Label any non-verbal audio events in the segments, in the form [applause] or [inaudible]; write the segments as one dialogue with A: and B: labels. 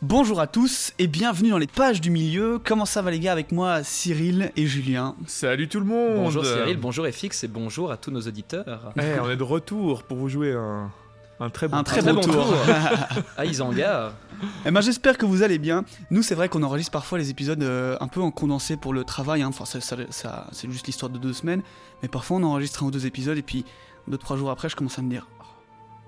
A: Bonjour à tous et bienvenue dans les pages du milieu. Comment ça va les gars avec moi Cyril et Julien
B: Salut tout le monde
C: Bonjour Cyril, bonjour FX et bonjour à tous nos auditeurs.
B: Eh, on est de retour pour vous jouer un, un très bon
A: Un très
C: Très
A: bon
C: bon
A: tour.
C: tour à Isengard.
A: Eh ben j'espère que vous allez bien. Nous c'est vrai qu'on enregistre parfois les épisodes euh, un peu en condensé pour le travail. hein. Enfin ça, ça- ça- c'est juste l'histoire de deux semaines. Mais parfois on enregistre un ou deux épisodes et puis deux trois jours après je commence à me dire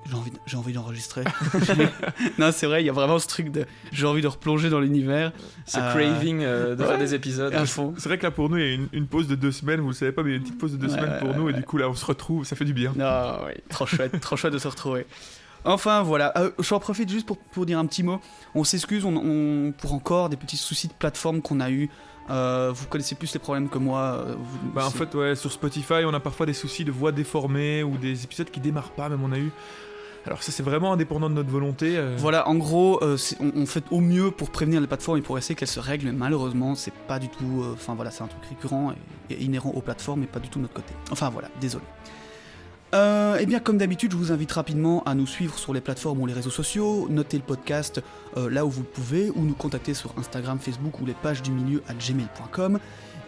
A: j'ai envie, de- j'ai envie d'enregistrer. [laughs] non c'est vrai il y a vraiment ce truc de j'ai envie de replonger dans l'univers
C: Ce
A: Euh,
C: craving euh, de
A: ouais.
C: faire des épisodes.
A: à fond.
B: C'est vrai que là pour nous il y a une, une pause de deux semaines, vous le savez pas, mais il y a une petite pause de deux
A: Ouais,
B: semaines pour
A: ouais,
B: nous et du coup là on se retrouve, ça fait du bien.
A: Ah oui, trop chouette, trop chouette de se retrouver. Enfin voilà, Euh, j'en profite juste pour, pour dire un petit mot. On s'excuse on, on- pour encore des petits soucis de plateforme qu'on a eu. Euh, vous connaissez plus les problèmes que moi. euh, vous-
B: Bah en fait ouais, sur Spotify on a parfois des soucis de voix déformée ou des épisodes qui démarrent pas, même on a eu. Alors ça c'est vraiment indépendant de notre volonté. euh.
A: Voilà, en gros, euh, on, fait au mieux pour prévenir les plateformes et pour essayer qu'elles se règlent, mais malheureusement, c'est pas du tout. euh, Enfin voilà, c'est un truc récurrent et, inhérent aux plateformes et pas du tout de notre côté. Enfin voilà, désolé. Euh, et bien, comme d'habitude, je vous invite rapidement à nous suivre sur les plateformes ou les réseaux sociaux, notez le podcast là où vous le pouvez, ou nous contacter sur Instagram, Facebook ou les pages du milieu à gmail.com.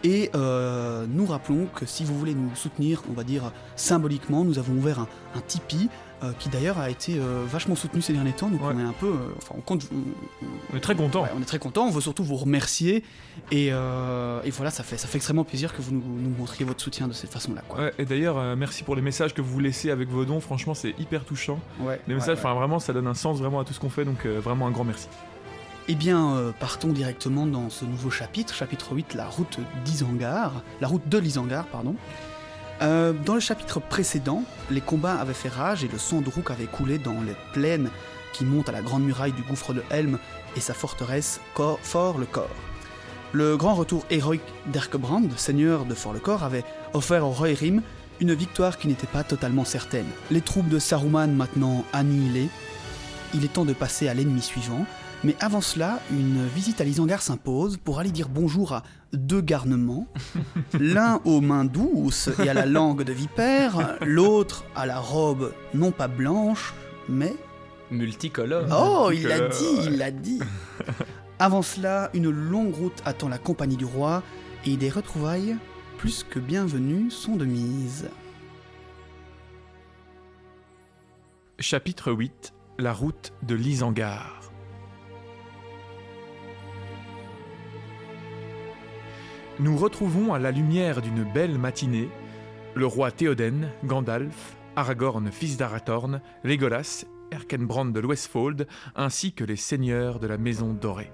A: Et nous rappelons que si vous voulez nous soutenir, on va dire symboliquement, nous avons ouvert un, un Tipeee euh, qui d'ailleurs a été euh, vachement soutenu ces derniers temps. Donc
B: Ouais.
A: on est un peu, euh, enfin on compte, on,
B: On est très content.
A: Ouais, on est très content, on veut surtout vous remercier et, et voilà, ça fait, ça fait extrêmement plaisir que vous nous, nous montriez votre soutien de cette façon-là.
B: Ouais, et d'ailleurs, merci pour les messages que vous laissez avec vos dons. Franchement, c'est hyper touchant.
A: Ouais,
B: Les messages, enfin vraiment, ça donne un sens vraiment à tout ce qu'on fait. Donc vraiment un grand merci.
A: Eh bien, euh, partons directement dans ce nouveau chapitre, chapitre 8, la route d'Isengard, la route de l'Isengard, pardon. Euh, dans le chapitre précédent, les combats avaient fait rage et le sang de Rook avait coulé dans les plaines qui montent à la grande muraille du gouffre de Helm et sa forteresse Cor- Fort-le-Corps. Le grand retour héroïque d'Erkebrand, seigneur de Fort-le-Corps, avait offert au Rohirrim une victoire qui n'était pas totalement certaine. Les troupes de Saruman maintenant annihilées, il est temps de passer à l'ennemi suivant, mais avant cela, une visite à l'Isengard s'impose pour aller dire bonjour à deux garnements, [laughs] l'un aux mains douces et à la langue de vipère, l'autre à la robe non pas blanche, mais...
C: Multicolore.
A: Oh, il l'a dit, il l'a dit [laughs] Avant cela, une longue route attend la compagnie du roi, et des retrouvailles plus que bienvenues sont de mise.
B: Chapitre 8 La route de l'Isengard. Nous retrouvons à la lumière d'une belle matinée le roi Théoden, Gandalf, Aragorn fils d'Arathorn, Legolas, Erkenbrand de l'Westfold, ainsi que les seigneurs de la Maison Dorée.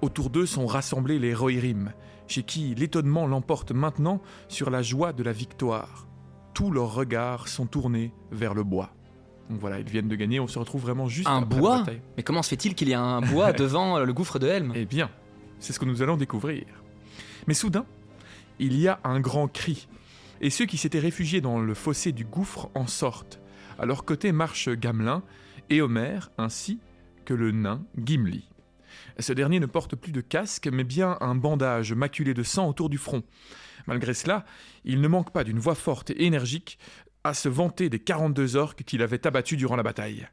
B: Autour d'eux sont rassemblés les Rohirrim, chez qui l'étonnement l'emporte maintenant sur la joie de la victoire. Tous leurs regards sont tournés vers le bois. Donc voilà, ils viennent de gagner, on se retrouve vraiment juste
C: Un
B: après la
C: bois
B: bataille.
C: Mais comment se fait-il qu'il y ait un bois [laughs] devant le gouffre de Helm?
B: Eh bien, c'est ce que nous allons découvrir. Mais soudain, il y a un grand cri, et ceux qui s'étaient réfugiés dans le fossé du gouffre en sortent. À leur côté marchent Gamelin et Homer, ainsi que le nain Gimli. Ce dernier ne porte plus de casque, mais bien un bandage maculé de sang autour du front. Malgré cela, il ne manque pas d'une voix forte et énergique à se vanter des 42 orques qu'il avait abattus durant la bataille.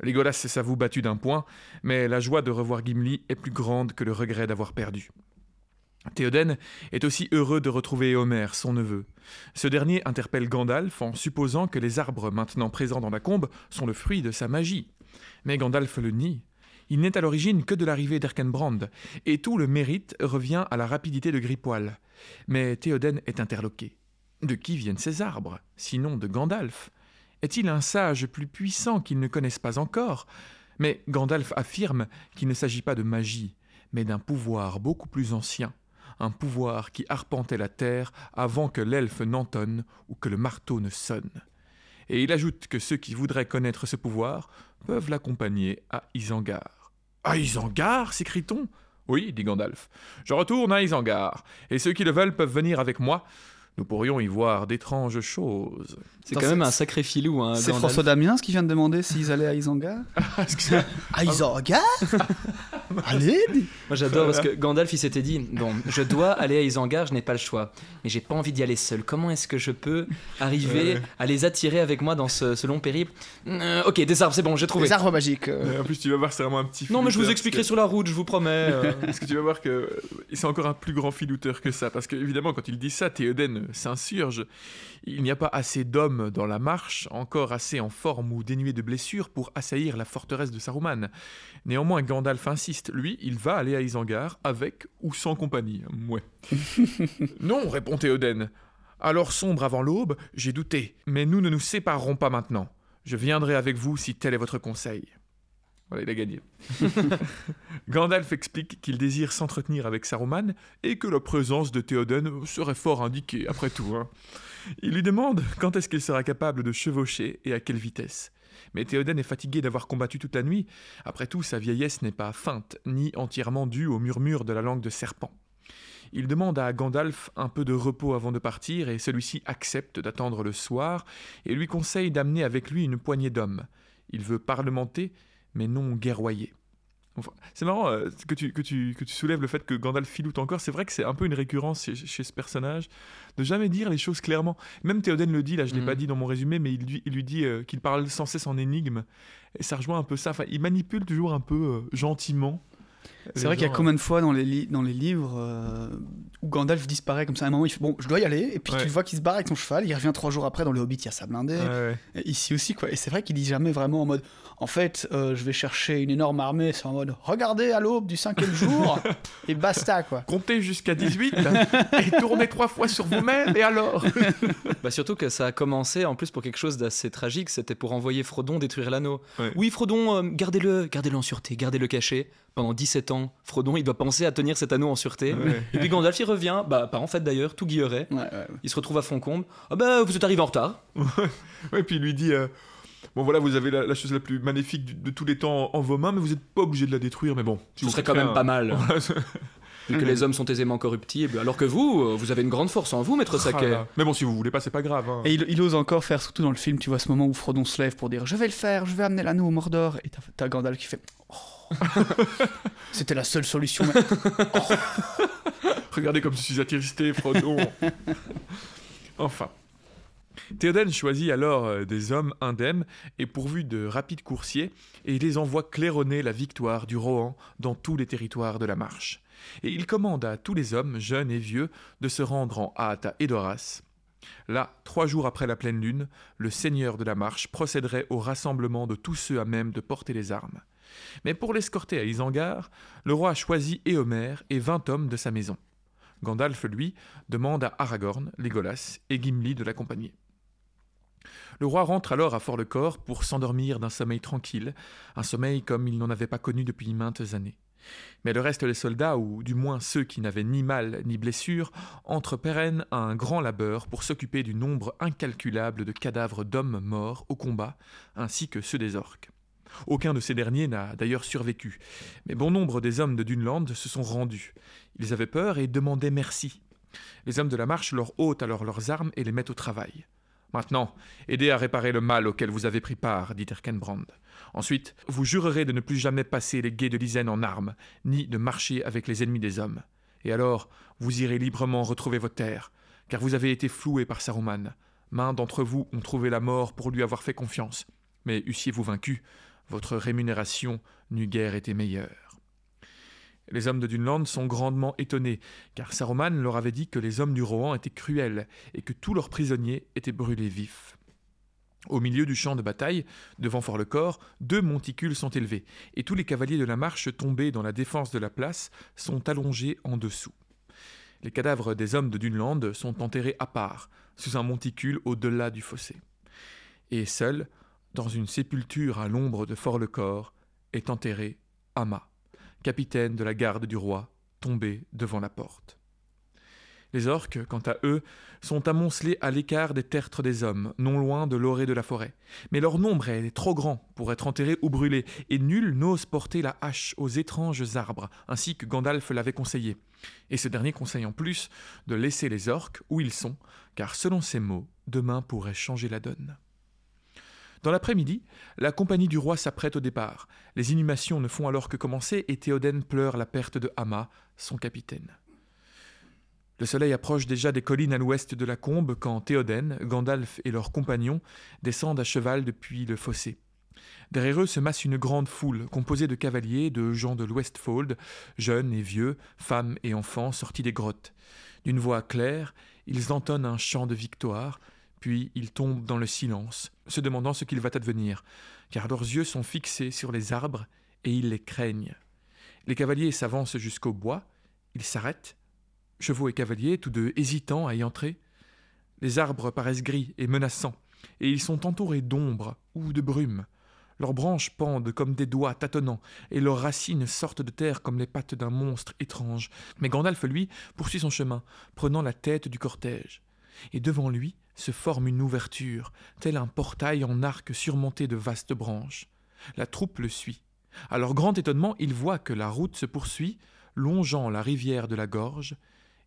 B: Legolas s'avoue battu d'un point, mais la joie de revoir Gimli est plus grande que le regret d'avoir perdu. Théoden est aussi heureux de retrouver Homer, son neveu. Ce dernier interpelle Gandalf en supposant que les arbres maintenant présents dans la combe sont le fruit de sa magie. Mais Gandalf le nie. Il n'est à l'origine que de l'arrivée d'Erkenbrand, et tout le mérite revient à la rapidité de Gripoil. Mais Théoden est interloqué. De qui viennent ces arbres, sinon de Gandalf? Est-il un sage plus puissant qu'ils ne connaissent pas encore? Mais Gandalf affirme qu'il ne s'agit pas de magie, mais d'un pouvoir beaucoup plus ancien, un pouvoir qui arpentait la terre avant que l'elfe n'entonne ou que le marteau ne sonne. Et il ajoute que ceux qui voudraient connaître ce pouvoir peuvent l'accompagner à Isengard. À Isengard s'écrie-t-on? Oui, dit Gandalf. Je retourne à Isengard, et ceux qui le veulent peuvent venir avec moi. Nous pourrions y voir d'étranges choses.
C: C'est quand même un sacré filou. Hein,
A: C'est. François Damiens qui vient de demander s'ils allaient à Isengard [laughs]
B: Est-ce que ça-
A: À Isengard [laughs] Allez
C: Moi j'adore parce que Gandalf il s'était dit Bon, je dois aller à Isengard, je n'ai pas le choix. Mais j'ai pas envie d'y aller seul. Comment est-ce que je peux arriver
B: Ouais.
C: à les attirer avec moi dans ce, ce long périple Euh, Ok, des arbres, c'est bon, j'ai trouvé.
A: Les arbres magiques. euh.
B: En plus, tu vas voir, c'est vraiment un petit
C: Non, mais je vous expliquerai sur la route, je vous promets. euh.
B: que- [laughs] Parce que tu vas voir que c'est encore un plus grand filouteur que ça. Parce que, évidemment, quand il dit ça, Théoden s'insurge. Il n'y a pas assez d'hommes dans la marche, encore assez en forme ou dénués de blessures pour assaillir la forteresse de Saruman. Néanmoins, Gandalf insiste. Lui, il va aller à Isengard avec ou sans compagnie. Ouais. [laughs] non, répond Théoden. Alors sombre avant l'aube, j'ai douté. Mais nous ne nous séparerons pas maintenant. Je viendrai avec vous si tel est votre conseil. Voilà, il a gagné. [laughs] Gandalf explique qu'il désire s'entretenir avec Saruman et que la présence de Théoden serait fort indiquée, après tout. hein. Il lui demande quand est-ce qu'il sera capable de chevaucher et à quelle vitesse. Mais Théoden est fatigué d'avoir combattu toute la nuit. Après tout, sa vieillesse n'est pas feinte, ni entièrement due au murmure de la langue de serpent. Il demande à Gandalf un peu de repos avant de partir, et celui-ci accepte d'attendre le soir, et lui conseille d'amener avec lui une poignée d'hommes. Il veut parlementer, mais non guerroyer. Enfin, c'est marrant euh, que, tu, que, tu, que tu soulèves le fait que Gandalf filoute encore. C'est vrai que c'est un peu une récurrence chez, chez ce personnage de jamais dire les choses clairement. Même Théoden le dit, là je ne l'ai
C: Mhm.
B: pas dit dans mon résumé, mais il lui, il lui dit euh, qu'il parle sans cesse en énigme. Et ça rejoint un peu ça. Enfin, il manipule toujours un peu euh, gentiment.
A: C'est vrai qu'il y a combien de fois dans les, li- dans les livres euh, où Gandalf disparaît comme ça à un moment, il fait bon, je dois y aller, et puis
B: Ouais.
A: tu le vois qu'il se barre avec son cheval, il revient trois jours après dans le Hobbit, il y a sa blindée.
B: ouais, ouais.
A: Et Ici aussi, quoi. Et c'est vrai qu'il dit jamais vraiment en mode en fait, euh, je vais chercher une énorme armée, c'est en mode regardez à l'aube du cinquième jour, [laughs] et basta, quoi.
B: Comptez jusqu'à 18 et tournez trois fois sur vous-même, et alors [laughs]
C: Bah surtout que ça a commencé en plus pour quelque chose d'assez tragique, c'était pour envoyer Frodon détruire l'anneau.
B: Ouais.
C: Oui, Frodon, euh, gardez-le, gardez-le en sûreté, gardez-le caché. Pendant 17 ans, Frodon, il doit penser à tenir cet anneau en sûreté.
B: Ouais.
C: Et puis Gandalf, il revient, bah pas en fait d'ailleurs, tout guilleret.
A: Ouais, ouais, ouais.
C: Il se retrouve à Foncombe. Ah bah vous êtes arrivé en retard.
B: Ouais, puis il lui dit euh, Bon, voilà, vous avez la, la chose la plus magnifique du- de tous les temps en, en vos mains, mais vous n'êtes pas obligé de la détruire. Mais bon,
C: Ce serait quand même pas mal.
B: C'est- [laughs]
C: Vu que les hommes sont aisément corruptibles. Alors que vous, euh, vous avez une grande force en vous, maître Saquet.
B: Voilà. Mais bon, si vous voulez pas, c'est pas grave. hein.
A: Et il, il ose encore faire, surtout dans le film, tu vois ce moment où Frodon se lève pour dire je vais le faire, je vais amener l'anneau au Mordor, et t'as- t'as Gandalf qui fait Oh. [laughs] C'était la seule solution. mais- [laughs]
B: Regardez comme je suis attristé, Frodon. [laughs] enfin. Théoden choisit alors euh, des hommes indemnes et pourvus de rapides coursiers et il les envoie claironner la victoire du Rohan dans tous les territoires de la marche. Et il commande à tous les hommes, jeunes et vieux, de se rendre en hâte à Edoras. Là, trois jours après la pleine lune, le seigneur de la marche procéderait au rassemblement de tous ceux à même de porter les armes. Mais pour l'escorter à Isengard, le roi choisit Éomer et vingt hommes de sa maison. Gandalf, lui, demande à Aragorn, Legolas et Gimli de l'accompagner. Le roi rentre alors à Fort-le-Corps pour s'endormir d'un sommeil tranquille, un sommeil comme il n'en avait pas connu depuis maintes années. Mais le reste des soldats, ou du moins ceux qui n'avaient ni mal ni blessure, entreprennent un grand labeur pour s'occuper du nombre incalculable de cadavres d'hommes morts au combat, ainsi que ceux des orques. Aucun de ces derniers n'a d'ailleurs survécu, mais bon nombre des hommes de Dunland se sont rendus. Ils avaient peur et demandaient merci. Les hommes de la marche leur ôtent alors leurs armes et les mettent au travail. Maintenant, aidez à réparer le mal auquel vous avez pris part, dit Erkenbrand. Ensuite, vous jurerez de ne plus jamais passer les guets de Lysen en armes, ni de marcher avec les ennemis des hommes. Et alors, vous irez librement retrouver vos terres, car vous avez été floués par Saruman. Main d'entre vous ont trouvé la mort pour lui avoir fait confiance. Mais eussiez-vous vaincu, votre rémunération n'eût guère été meilleure. Les hommes de Dunland sont grandement étonnés, car Saruman leur avait dit que les hommes du Rohan étaient cruels et que tous leurs prisonniers étaient brûlés vifs. Au milieu du champ de bataille, devant Fort-le-Corps, deux monticules sont élevés, et tous les cavaliers de la marche tombés dans la défense de la place sont allongés en dessous. Les cadavres des hommes de Dunland sont enterrés à part, sous un monticule au-delà du fossé. Et seul, dans une sépulture à l'ombre de Fort-le-Corps, est enterré Ama, capitaine de la garde du roi, tombé devant la porte. Les orques, quant à eux, sont amoncelés à l'écart des tertres des hommes, non loin de l'orée de la forêt. Mais leur nombre est trop grand pour être enterré ou brûlé, et nul n'ose porter la hache aux étranges arbres, ainsi que Gandalf l'avait conseillé. Et ce dernier conseille en plus de laisser les orques où ils sont, car selon ses mots, demain pourrait changer la donne. Dans l'après-midi, la compagnie du roi s'apprête au départ. Les inhumations ne font alors que commencer et Théoden pleure la perte de Hama, son capitaine. Le soleil approche déjà des collines à l'ouest de la combe quand Théoden, Gandalf et leurs compagnons descendent à cheval depuis le fossé. Derrière eux se masse une grande foule, composée de cavaliers, de gens de l'Westfold, jeunes et vieux, femmes et enfants sortis des grottes. D'une voix claire, ils entonnent un chant de victoire, puis ils tombent dans le silence, se demandant ce qu'il va advenir, car leurs yeux sont fixés sur les arbres et ils les craignent. Les cavaliers s'avancent jusqu'au bois, ils s'arrêtent, chevaux et cavaliers, tous deux hésitants à y entrer. Les arbres paraissent gris et menaçants, et ils sont entourés d'ombre ou de brume. Leurs branches pendent comme des doigts tâtonnants, et leurs racines sortent de terre comme les pattes d'un monstre étrange. Mais Gandalf, lui, poursuit son chemin, prenant la tête du cortège. Et devant lui se forme une ouverture, tel un portail en arc surmonté de vastes branches. La troupe le suit. À leur grand étonnement, ils voient que la route se poursuit, longeant la rivière de la gorge,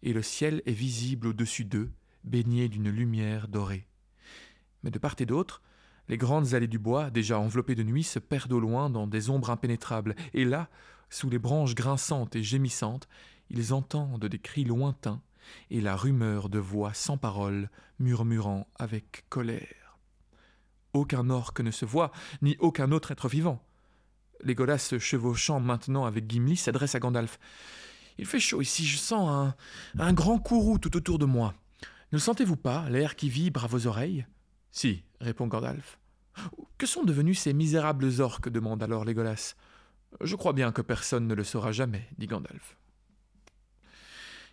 B: et le ciel est visible au-dessus d'eux, baigné d'une lumière dorée. Mais de part et d'autre, les grandes allées du bois, déjà enveloppées de nuit, se perdent au loin dans des ombres impénétrables, et là, sous les branches grinçantes et gémissantes, ils entendent des cris lointains et la rumeur de voix sans parole murmurant avec colère. Aucun orque ne se voit, ni aucun autre être vivant. Légolas, se chevauchant maintenant avec Gimli, s'adresse à Gandalf. Il fait chaud ici, je sens un, un grand courroux tout autour de moi. Ne le sentez-vous pas, l'air qui vibre à vos oreilles? Si, répond Gandalf. Que sont devenus ces misérables orques? demande alors Légolas. Je crois bien que personne ne le saura jamais, dit Gandalf.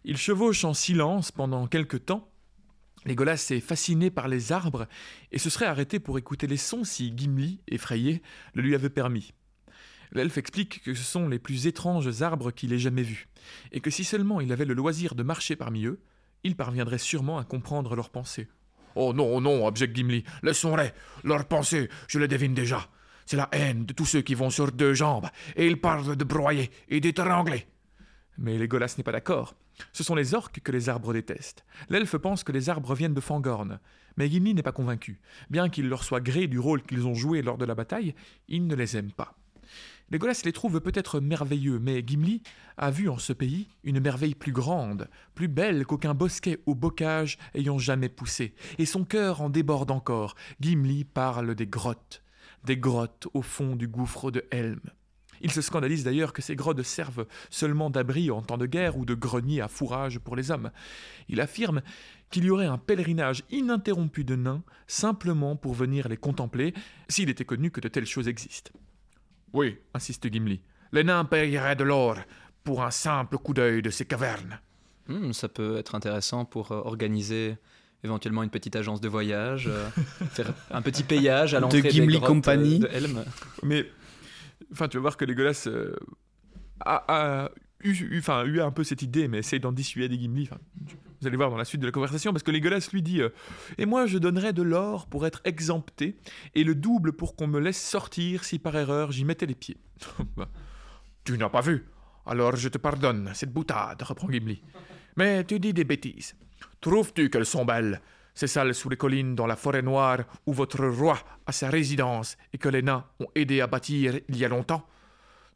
B: Il chevauche en silence pendant quelque temps. Légolas est fasciné par les arbres et se serait arrêté pour écouter les sons si Gimli, effrayé, le lui avait permis. L'elfe explique que ce sont les plus étranges arbres qu'il ait jamais vus, et que si seulement il avait le loisir de marcher parmi eux, il parviendrait sûrement à comprendre leurs pensées.
D: Oh non, non, objecte Gimli, laissons-les. Leurs pensées, je les devine déjà. C'est la haine de tous ceux qui vont sur deux jambes, et ils parlent de broyer et d'étrangler.
B: Mais Legolas n'est pas d'accord. Ce sont les orques que les arbres détestent. L'elfe pense que les arbres viennent de Fangorn, mais Gimli n'est pas convaincu. Bien qu'il leur soit gré du rôle qu'ils ont joué lors de la bataille, il ne les aime pas. Legolas les trouve peut-être merveilleux, mais Gimli a vu en ce pays une merveille plus grande, plus belle qu'aucun bosquet ou bocage ayant jamais poussé, et son cœur en déborde encore. Gimli parle des grottes, des grottes au fond du gouffre de Helm. Il se scandalise d'ailleurs que ces grottes servent seulement d'abri en temps de guerre ou de grenier à fourrage pour les hommes. Il affirme qu'il y aurait un pèlerinage ininterrompu de nains simplement pour venir les contempler, s'il était connu que de telles choses existent.
D: Oui, insiste Gimli. Les nains payeraient de l'or pour un simple coup d'œil de ces cavernes.
C: Hmm, ça peut être intéressant pour euh, organiser éventuellement une petite agence de voyage, euh, [laughs] faire un petit payage à l'entrée
A: de Gimli
C: des grottes,
A: Company.
C: euh, de Helm.
B: Mais, enfin, tu vas voir que Legolas euh, a, eu, un peu cette idée, mais essaye d'en dissuader Gimli. Vous allez voir dans la suite de la conversation, parce que Legolas lui dit euh, Et moi, je donnerais de l'or pour être exempté, et le double pour qu'on me laisse sortir si par erreur j'y mettais les pieds. [laughs] Bah,
D: Tu n'as pas vu. Alors je te pardonne cette boutade, reprend Gimli. Mais tu dis des bêtises. Trouves-tu qu'elles sont belles Ces salles sous les collines dans la forêt noire où votre roi a sa résidence et que les nains ont aidé à bâtir il y a longtemps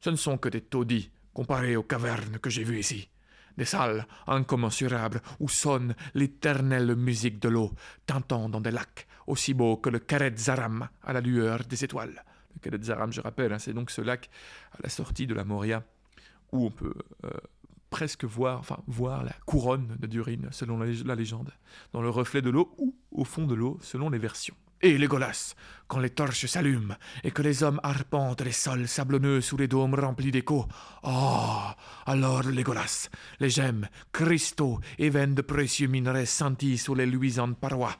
D: Ce ne sont que des taudis comparés aux cavernes que j'ai vues ici. Des salles incommensurables où sonne l'éternelle musique de l'eau, tintant dans des lacs aussi beaux que le Karet Zaram à la lueur des étoiles.
B: Le Kalet Zaram, je rappelle, hein, c'est donc ce lac à la sortie de la Moria où on peut euh, presque voir, enfin, voir la couronne de Durin, selon la, lég- la légende, dans le reflet de l'eau ou au fond de l'eau, selon les versions.
D: Et Légolas, quand les torches s'allument et que les hommes arpentent les sols sablonneux sous les dômes remplis d'échos. Oh, alors Légolas, les gemmes, cristaux et veines de précieux minerais scintillent sous les luisantes parois,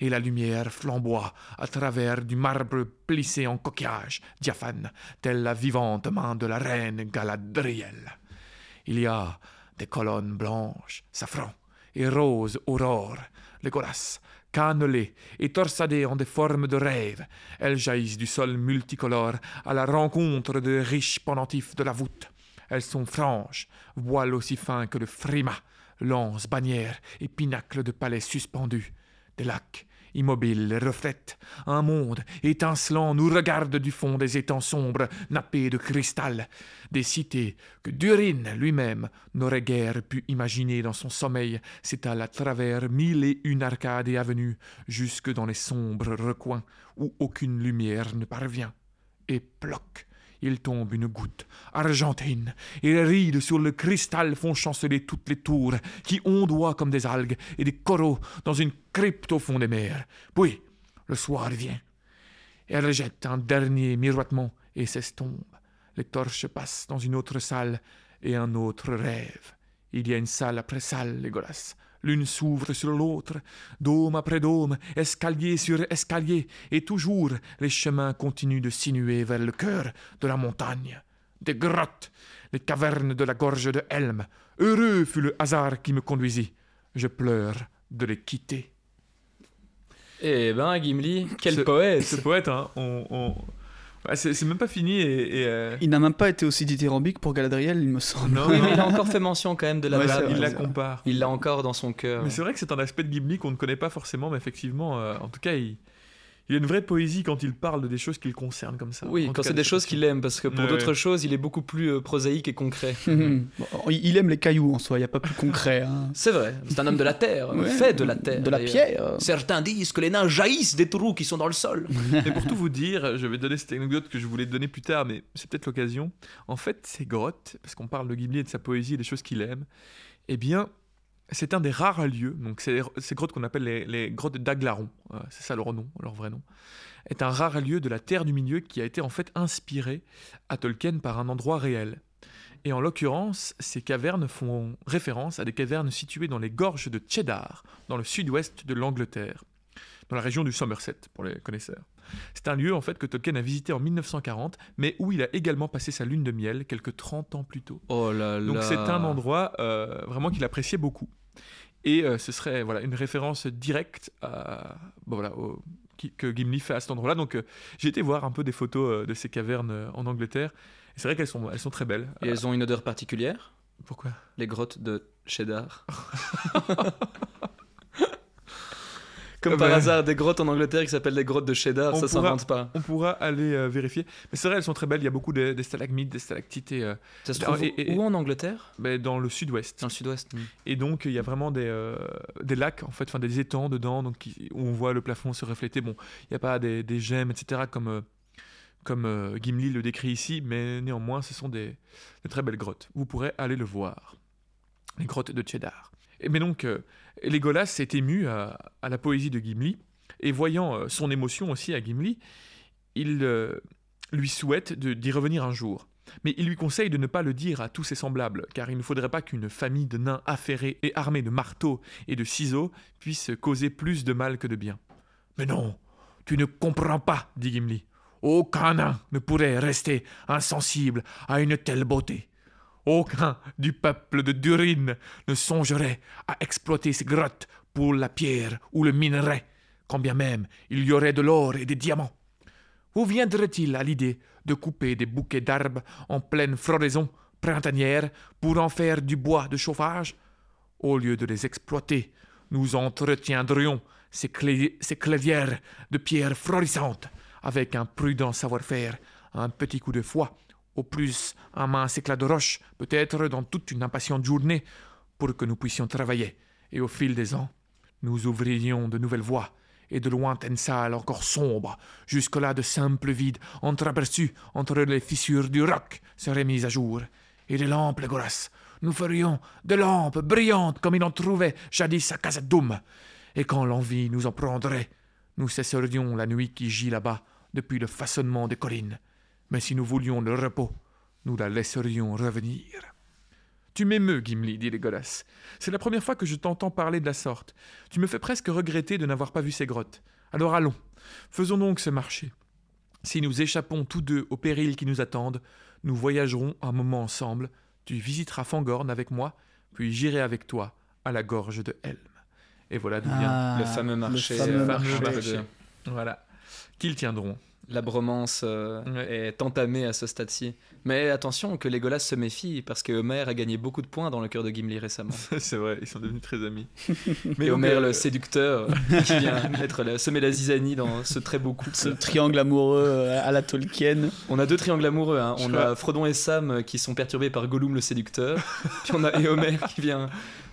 D: et la lumière flamboie à travers du marbre plissé en coquillage, diaphane, telle la vivante main de la reine Galadriel. Il y a des colonnes blanches, safran, et rose aurore, Legolas, cannelées et torsadées en des formes de rêve, elles jaillissent du sol multicolore à la rencontre des riches pendentifs de la voûte. Elles sont franches, voiles aussi fins que le frima, lances, bannières et pinacles de palais suspendus. Des lacs, immobiles, reflètent un monde étincelant nous regarde du fond des étangs sombres nappés de cristal. Des cités que Durin lui-même n'aurait guère pu imaginer dans son sommeil s'étalent à travers mille et une arcades et avenues jusque dans les sombres recoins où aucune lumière ne parvient. Et ploc, il tombe une goutte argentine, et les rides sur le cristal font chanceler toutes les tours, qui ondoient comme des algues et des coraux dans une crypte au fond des mers. Puis, le soir vient. Elle jette un dernier miroitement et s'estompe. Les torches passent dans une autre salle et un autre rêve. Il y a une salle après salle, Légolas. L'une s'ouvre sur l'autre, dôme après dôme, escalier sur escalier, et toujours les chemins continuent de sinuer vers le cœur de la montagne. Des grottes, les cavernes de la gorge de Helm. Heureux fut le hasard qui me conduisit. Je pleure de les quitter.
C: Eh ben, Gimli, quel
B: Ce-
C: poète
B: Ce poète, hein, on, on- Ouais, c'est même pas fini et. et, euh,
A: Il n'a même pas été aussi dithyrambique pour Galadriel, il me semble.
B: Non,
C: Oui, mais il a encore fait mention quand même de la
A: Ouais,
C: blague.
B: il la compare.
C: Il l'a encore dans son cœur.
B: Mais c'est vrai que c'est un aspect de Ghibli qu'on ne connaît pas forcément, mais effectivement, euh, en tout cas, il, il a une vraie poésie quand il parle de des choses qui le concernent comme ça.
C: Oui,
B: En
C: quand c'est des choses qu'il aime, parce que pour
B: Ouais,
C: d'autres
B: ouais.
C: choses, il est beaucoup plus euh, prosaïque et concret. [laughs]
A: Bon, il aime les cailloux en soi, il n'y a pas plus concret. hein. [laughs]
C: C'est vrai, c'est un homme de la terre,
A: Ouais.
C: fait de la terre.
A: De la pierre.
C: Certains disent que les nains jaillissent des trous qui sont dans le sol. [laughs]
B: Et pour tout vous dire, je vais donner cette anecdote que je voulais donner plus tard, mais c'est peut-être l'occasion. En fait, ces grottes, parce qu'on parle de Ghibli et de sa poésie et des choses qu'il aime, eh bien, c'est un des rares lieux, donc ces grottes qu'on appelle les, les grottes d'Aglaron, euh, c'est ça leur nom, leur vrai nom, est un rare lieu de la Terre du Milieu qui a été en fait inspiré à Tolkien par un endroit réel. Et en l'occurrence, ces cavernes font référence à des cavernes situées dans les gorges de Cheddar, dans le sud-ouest de l'Angleterre, dans la région du Somerset, pour les connaisseurs. C'est un lieu en fait que Tolkien a visité en 1940, mais où il a également passé sa lune de miel quelques 30 ans plus tôt.
C: Oh là là.
B: Donc c'est un endroit euh, vraiment qu'il appréciait beaucoup. Et euh, ce serait voilà une référence directe à, bon, voilà, au- qui- que Gimli fait à cet endroit-là. Donc euh, j'ai été voir un peu des photos euh, de ces cavernes en Angleterre. Et c'est vrai qu'elles sont, elles sont très belles.
C: Et elles ont une odeur particulière?
B: Pourquoi?
C: Les grottes de Cheddar. [laughs] Comme
B: Ah
C: par
B: bah.
C: hasard, des grottes en Angleterre qui s'appellent des grottes de Cheddar,
B: On
C: ça s'invente pas.
B: On pourra aller euh, vérifier. Mais c'est vrai, elles sont très belles. Il y a beaucoup de, des stalagmites, des stalactites et, euh,
C: Ça se trouve
B: et- et-
C: où en Angleterre?
B: Ben, dans le sud-ouest.
C: Dans le sud-ouest.
B: Et donc, il y a vraiment des, euh, des lacs, en fait, enfin des étangs dedans, donc, qui- où on voit le plafond se refléter. Bon, il n'y a pas des, des gemmes, etc., comme, comme euh, Gimli le décrit ici, mais néanmoins, ce sont des, des très belles grottes. Vous pourrez aller le voir. Les grottes de Cheddar. Et, mais donc, euh, Legolas s'est ému à, la poésie de Gimli, et voyant euh, son émotion aussi à Gimli, il euh, lui souhaite d'y revenir un jour. Mais il lui conseille de ne pas le dire à tous ses semblables, car il ne faudrait pas qu'une famille de nains affairés et armés de marteaux et de ciseaux puisse causer plus de mal que de bien. Mais non, tu ne comprends pas, dit Gimli. Aucun nain ne pourrait rester insensible à une telle beauté. Aucun du peuple de Durin ne songerait à exploiter ces grottes pour la pierre ou le minerai, quand bien même il y aurait de l'or et des diamants. Où viendrait-il à l'idée de couper des bouquets d'arbres en pleine floraison printanière pour en faire du bois de chauffage? Au lieu de les exploiter, nous entretiendrions ces, clairières de pierres florissantes avec un prudent savoir-faire, un petit coup de foi, au plus un mince éclat de roche, peut-être dans toute une impatiente journée, pour que nous puissions travailler. Et au fil des ans, nous ouvririons de nouvelles voies et de lointaines salles encore sombres, jusque-là de simples vides entreaperçus entre les fissures du roc seraient mis à jour. Et des lampes, Legolas, nous ferions des lampes brillantes comme il en trouvait jadis à Casadoum. Et quand l'envie nous en prendrait, nous cesserions la nuit qui gît là-bas depuis le façonnement des collines. Mais si nous voulions le repos, nous la laisserions revenir. Tu m'émeus, Gimli, dit Legolas. C'est la première fois que je t'entends parler de la sorte. Tu me fais presque regretter de n'avoir pas vu ces grottes. Alors allons, faisons donc ce marché. Si nous échappons tous deux aux périls qui nous attendent, nous voyagerons un moment ensemble. Tu visiteras Fangorn avec moi, puis j'irai avec toi à la gorge de Helm. Et voilà d'où vient
A: Ah,
C: le fameux marché.
A: fameux
C: euh,
A: marché.
B: voilà qu'ils tiendront.
C: La bromance euh,
B: Ouais.
C: est entamée à ce stade-ci. Mais attention que Legolas se méfie, parce que Homer a gagné beaucoup de points dans le cœur de Gimli récemment. [laughs]
B: C'est vrai, ils sont devenus très amis. [laughs]
C: Et
B: donc,
C: Homer,
B: euh,
C: le séducteur, qui [laughs] vient mettre la, semer la zizanie dans ce très beau couple.
A: Ce triangle amoureux euh, à la Tolkien.
C: On a deux triangles amoureux. hein. On a Frodon et Sam euh, qui sont perturbés par Gollum le séducteur. Puis on a Éomer qui vient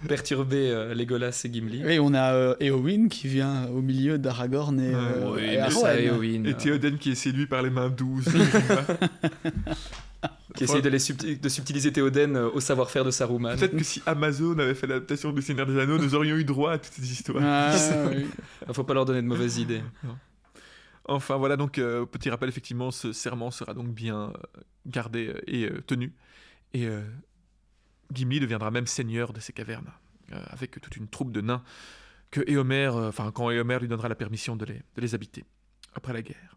C: perturber euh, Legolas et Gimli.
A: Et on a euh, Éowyn qui vient au milieu d'Aragorn et, euh, et
C: mais
B: Et
C: euh,
B: Théoden qui est séduit par les mains douces. [laughs]
C: qui essaye de, les subti- de subtiliser Théoden euh, au savoir-faire de Saruman.
B: Peut-être que si Amazon avait fait l'adaptation du Seigneur des Anneaux, nous aurions eu droit à toutes ces histoires.
A: Ah, oui.
C: Il faut pas leur donner de mauvaises idées.
B: Enfin voilà, donc euh, petit rappel, effectivement, ce serment sera donc bien euh, gardé euh, et euh, tenu. Et euh, Gimli deviendra même seigneur de ces cavernes, euh, avec toute une troupe de nains que Éomer, euh, enfin quand Éomer lui donnera la permission de les, de les habiter, après la guerre.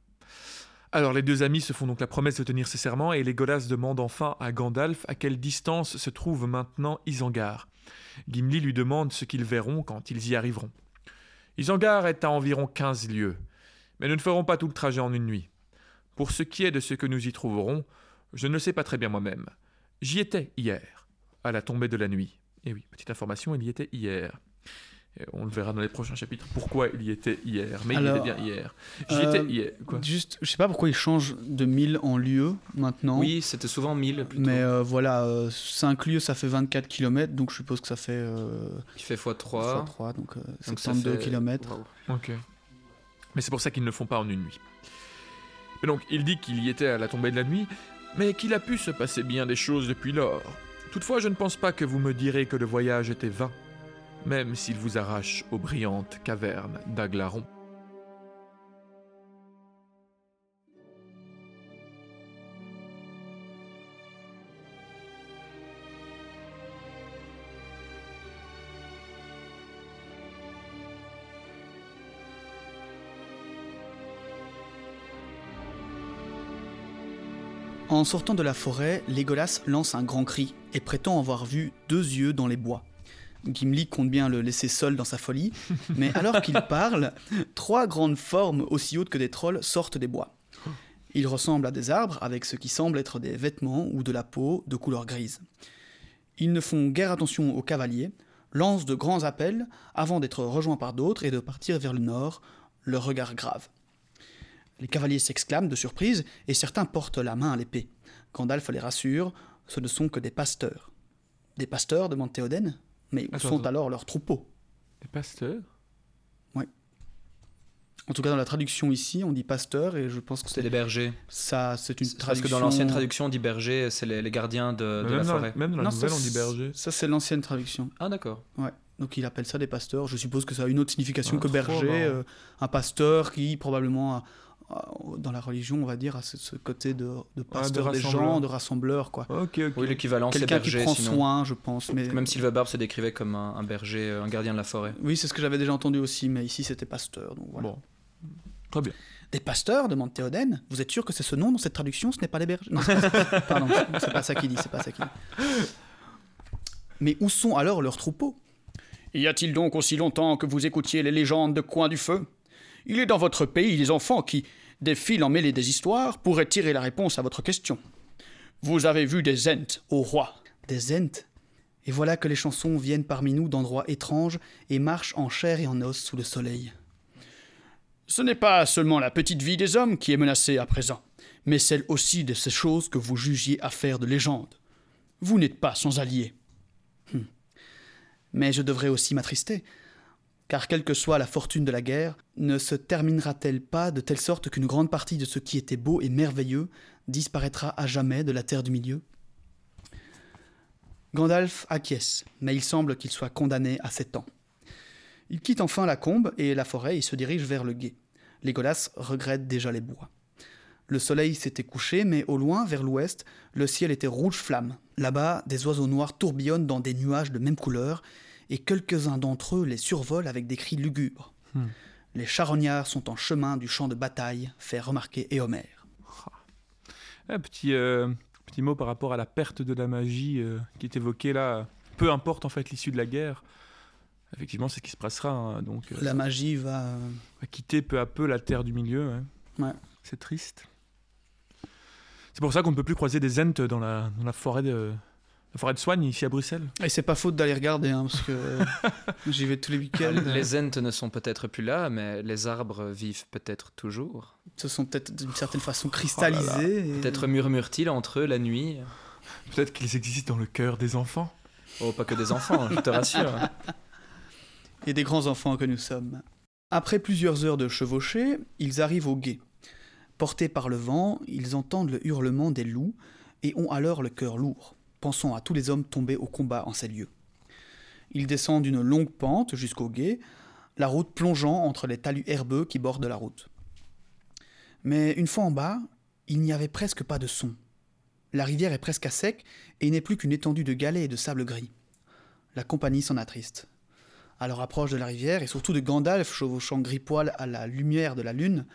B: Alors les deux amis se font donc la promesse de tenir ce serment et Legolas demande enfin à Gandalf à quelle distance se trouve maintenant Isengard. Gimli lui demande ce qu'ils verront quand ils y arriveront. Isengard est à environ 15 lieues, mais nous ne ferons pas tout le trajet en une nuit. Pour ce qui est de ce que nous y trouverons, je ne le sais pas très bien moi-même. J'y étais hier, à la tombée de la nuit. Et oui, petite information, il y était hier. Et on le verra dans les prochains chapitres pourquoi il y était hier. Mais il y
A: Alors,
B: était bien hier. J'y
A: euh,
B: étais hier. Quoi
A: Juste, je sais pas pourquoi ils changent de mille en lieu maintenant.
C: Oui, c'était souvent 1000 plutôt.
A: Mais euh, voilà, 5 lieux ça fait 24 km, donc je suppose que ça fait euh,
C: Qui fait x3.
A: fois 3, donc, euh,
C: Donc ça
A: 72
C: fait-
A: km.
B: Ok. Mais c'est pour ça qu'ils ne le font pas en une nuit. Et donc, il dit qu'il y était à la tombée de la nuit, mais qu'il a pu se passer bien des choses depuis lors. Toutefois, je ne pense pas que vous me direz que le voyage était vain, même s'il vous arrache aux brillantes cavernes d'Aglaron.
A: En sortant de la forêt, Legolas lance un grand cri et prétend avoir vu deux yeux dans les bois. Gimli compte bien le laisser seul dans sa folie, mais [laughs] alors qu'il parle, trois grandes formes aussi hautes que des trolls sortent des bois. Ils ressemblent à des arbres avec ce qui semble être des vêtements ou de la peau de couleur grise. Ils ne font guère attention aux cavaliers, lancent de grands appels avant d'être rejoints par d'autres et de partir vers le nord, le regard grave. Les cavaliers s'exclament de surprise et certains portent la main à l'épée. Gandalf les rassure, ce ne sont que des pasteurs. Des pasteurs demande Théoden Mais où
B: Attends,
A: sont
B: attends.
A: alors leurs troupeaux
B: Des pasteurs
A: En tout cas, dans la traduction ici, on dit pasteur et je pense que
C: C'est
A: c'est
C: les bergers.
A: ça, c'est une
C: Parce
A: traduction.
C: que dans l'ancienne traduction, on dit berger, c'est les, les gardiens de, la forêt.
B: même dans la
A: Non,
B: nouvelle,
A: ça,
B: on dit berger.
A: Ça, c'est l'ancienne traduction.
C: Ah, d'accord.
A: Ouais. Donc il appelle ça des pasteurs. Je suppose que ça a une autre signification
B: Ah,
A: que berger. euh, un pasteur qui probablement a- dans la religion, on va dire, à ce, ce côté de, de pasteur des
B: rassembleur.
A: gens, de rassembleur, quoi.
B: Ok, ok.
C: Oui, l'équivalent, c'est
A: Quelqu'un qui
C: berger.
A: prend
C: sinon.
A: soin, je pense. Mais
C: Même Sylvain Barbe se décrivait comme un, un berger, euh, un gardien de la forêt.
A: oui, c'est ce que j'avais déjà entendu aussi, mais ici c'était pasteur. Donc voilà.
B: Bon. Très bien.
A: Des pasteurs demande Théoden. Vous êtes sûr que c'est ce nom dans cette traduction Ce n'est pas les bergers? Non, [laughs] pardon, c'est pas ça qu'il dit. C'est pas ça qu'il dit. Mais où sont alors leurs troupeaux? Y a-t-il donc aussi longtemps que vous écoutiez les légendes de Coin du Feu? Il est dans votre pays des enfants qui, des fils emmêlés des histoires, pourraient tirer la réponse à votre question. Vous avez vu des Ents au roi. Des Ents Et voilà que les chansons viennent parmi nous d'endroits étranges et marchent en chair et en os sous le soleil. Ce n'est pas seulement la petite vie des hommes qui est menacée à présent, mais celle aussi de ces choses que vous jugiez affaires de légende. Vous n'êtes pas sans alliés. Hum. Mais je devrais aussi m'attrister, car quelle que soit la fortune de la guerre, ne se terminera-t-elle pas de telle sorte qu'une grande partie de ce qui était beau et merveilleux disparaîtra à jamais de la terre du milieu? Gandalf acquiesce, mais il semble qu'il soit condamné à sept ans. Il quitte enfin la combe et la forêt et se dirige vers le gué. Légolas regrette déjà les bois. Le soleil s'était couché, mais au loin, vers l'ouest, le ciel était rouge flamme. Là-bas, des oiseaux noirs tourbillonnent dans des nuages de même couleur, et quelques-uns d'entre eux les survolent avec des cris lugubres.
B: Hmm.
A: Les charognards sont en chemin du champ de bataille, fait remarquer Éomer.
B: Un petit, euh, petit mot par rapport à la perte de la magie euh, qui est évoquée là. Peu importe en fait l'issue de la guerre, Effectivement, c'est ce qui se passera. hein, donc, euh,
A: La magie va.
B: va quitter peu à peu la terre du milieu. ouais.
A: Ouais.
B: C'est triste. C'est pour ça qu'on ne peut plus croiser des ents dans la, dans la forêt de la forêt de Soigne ici à Bruxelles.
A: Et c'est pas faute d'aller regarder, hein, parce que [laughs] j'y vais tous les week-ends.
C: Les ents ne sont peut-être plus là, mais les arbres vivent peut-être toujours.
A: Se sont peut-être d'une certaine façon cristallisés. et-
C: Peut-être murmurent-ils entre eux la nuit.
B: Peut-être qu'ils existent dans le cœur des enfants.
C: Oh, pas que des enfants, je te rassure. [laughs]
A: et des grands enfants que nous sommes. Après plusieurs heures de chevauchée, ils arrivent au guet. Portés par le vent, ils entendent le hurlement des loups et ont alors le cœur lourd, pensant à tous les hommes tombés au combat en ces lieux. Ils descendent une longue pente jusqu'au guet, la route plongeant entre les talus herbeux qui bordent la route. Mais une fois en bas, il n'y avait presque pas de son. La rivière est presque à sec et n'est plus qu'une étendue de galets et de sable gris. La compagnie s'en attriste. À leur approche de la rivière, et surtout de Gandalf chevauchant gris-poil à la lumière de la lune,